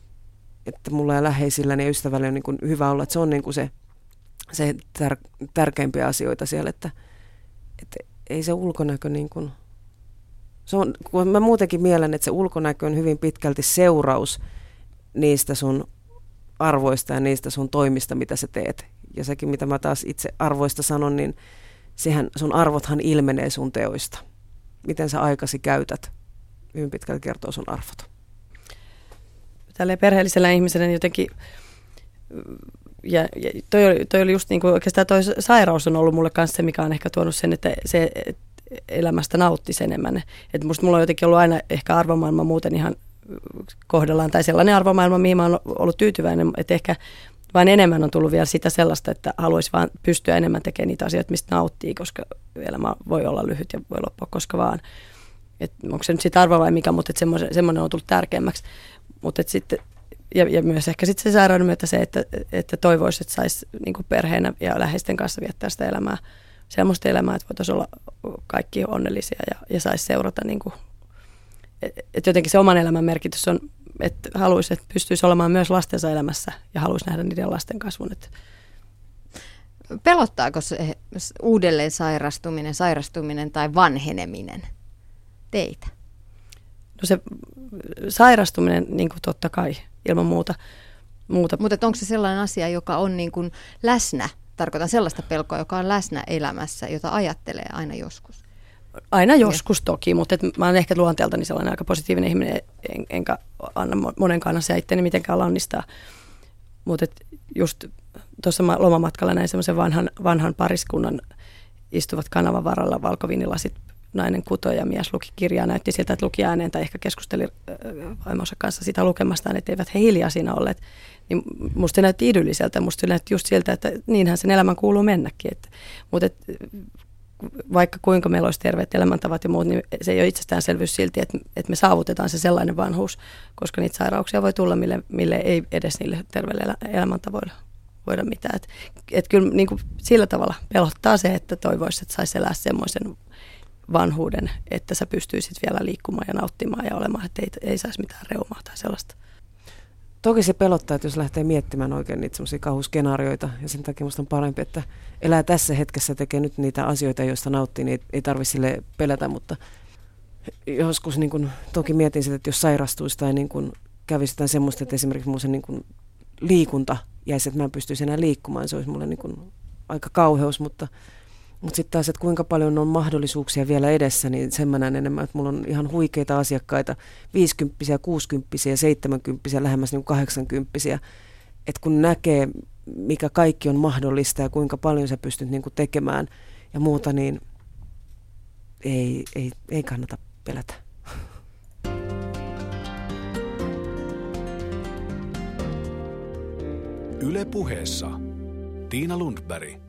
että mulla ja läheisillä ja ystävällä on niin kuin hyvä olla. Että se on niin kuin se, se tär- tärkeimpiä asioita siellä, että, että ei se ulkonäkö niin kuin, se on, kun mä muutenkin mielen, että se ulkonäkö on hyvin pitkälti seuraus niistä sun arvoista ja niistä sun toimista, mitä sä teet. Ja sekin, mitä mä taas itse arvoista sanon, niin sehän, sun arvothan ilmenee sun teoista. Miten sä aikasi käytät, hyvin pitkälti kertoo sun arvot. Tälleen perheellisellä ihmisellä jotenkin, ja, ja toi, oli, toi oli just niin kuin, oikeastaan toi sairaus on ollut mulle kanssa se, mikä on ehkä tuonut sen, että se, et elämästä nauttisi enemmän. Et musta mulla on jotenkin ollut aina ehkä arvomaailma muuten ihan kohdallaan, tai sellainen arvomaailma, mihin mä oon ollut tyytyväinen, että ehkä vain enemmän on tullut vielä sitä sellaista, että haluaisi vaan pystyä enemmän tekemään niitä asioita, mistä nauttii, koska elämä voi olla lyhyt ja voi loppua koska vaan. Et onko se nyt sitä arvo vai mikä, mutta semmoinen, semmoinen on tullut tärkeämmäksi. Mutta sitten, ja, ja, myös ehkä sitten se sairauden myötä se, että, että toivoisi, että saisi niin perheenä ja läheisten kanssa viettää sitä elämää, semmoista elämää, että voitaisiin olla kaikki onnellisia ja, ja saisi seurata niin kuin että jotenkin se oman elämän merkitys on, että haluaisi, että pystyisi olemaan myös lastensa elämässä ja haluaisi nähdä niiden lasten kasvun. Että. Pelottaako se uudelleen sairastuminen, sairastuminen tai vanheneminen teitä? No se sairastuminen niin kuin totta kai ilman muuta. muuta. Mutta onko se sellainen asia, joka on niin kuin läsnä? Tarkoitan sellaista pelkoa, joka on läsnä elämässä, jota ajattelee aina joskus. Aina joskus toki, mutta et mä oon ehkä luonteeltani sellainen aika positiivinen ihminen, en, enkä anna monenkaan asiaa itteni mitenkään lannistaa. Mutta just tuossa lomamatkalla näin semmoisen vanhan, vanhan pariskunnan istuvat kanavan varalla valkovinilasit nainen kutoi ja mies luki kirjaa. Näytti siltä, että luki ääneen tai ehkä keskusteli vaimonsa kanssa sitä lukemastaan, että eivät he hiljaa siinä olleet. Niin musta se näytti idylliseltä, musta se näytti just siltä, että niinhän sen elämän kuuluu mennäkin. Et, mutta et, vaikka kuinka meillä olisi terveet elämäntavat ja muut, niin se ei ole itsestäänselvyys silti, että, että me saavutetaan se sellainen vanhuus, koska niitä sairauksia voi tulla, mille, mille ei edes niille terveille elämäntavoille voida mitään. Et, et kyllä niin kuin sillä tavalla pelottaa se, että toivoisi, että saisi elää semmoisen vanhuuden, että sä pystyisit vielä liikkumaan ja nauttimaan ja olemaan, että ei, ei saisi mitään reumaa tai sellaista. Toki se pelottaa, että jos lähtee miettimään oikein niitä semmoisia kauhuskenaarioita, ja sen takia musta on parempi, että elää tässä hetkessä, tekee nyt niitä asioita, joista nauttii, niin ei, tarvitse sille pelätä, mutta joskus niin kun, toki mietin sitä, että jos sairastuisi tai niin kun, kävisi jotain semmoista, että esimerkiksi mun se niin kun, liikunta jäisi, että mä en pystyisi enää liikkumaan, se olisi mulle niin kun, aika kauheus, mutta mutta sitten taas, että kuinka paljon on mahdollisuuksia vielä edessä, niin sen mä näen enemmän, että mulla on ihan huikeita asiakkaita, 50 60 70 lähemmäs niin 80 Että kun näkee, mikä kaikki on mahdollista ja kuinka paljon sä pystyt niin tekemään ja muuta, niin ei, ei, ei kannata pelätä. Yle puheessa Tiina Lundberg.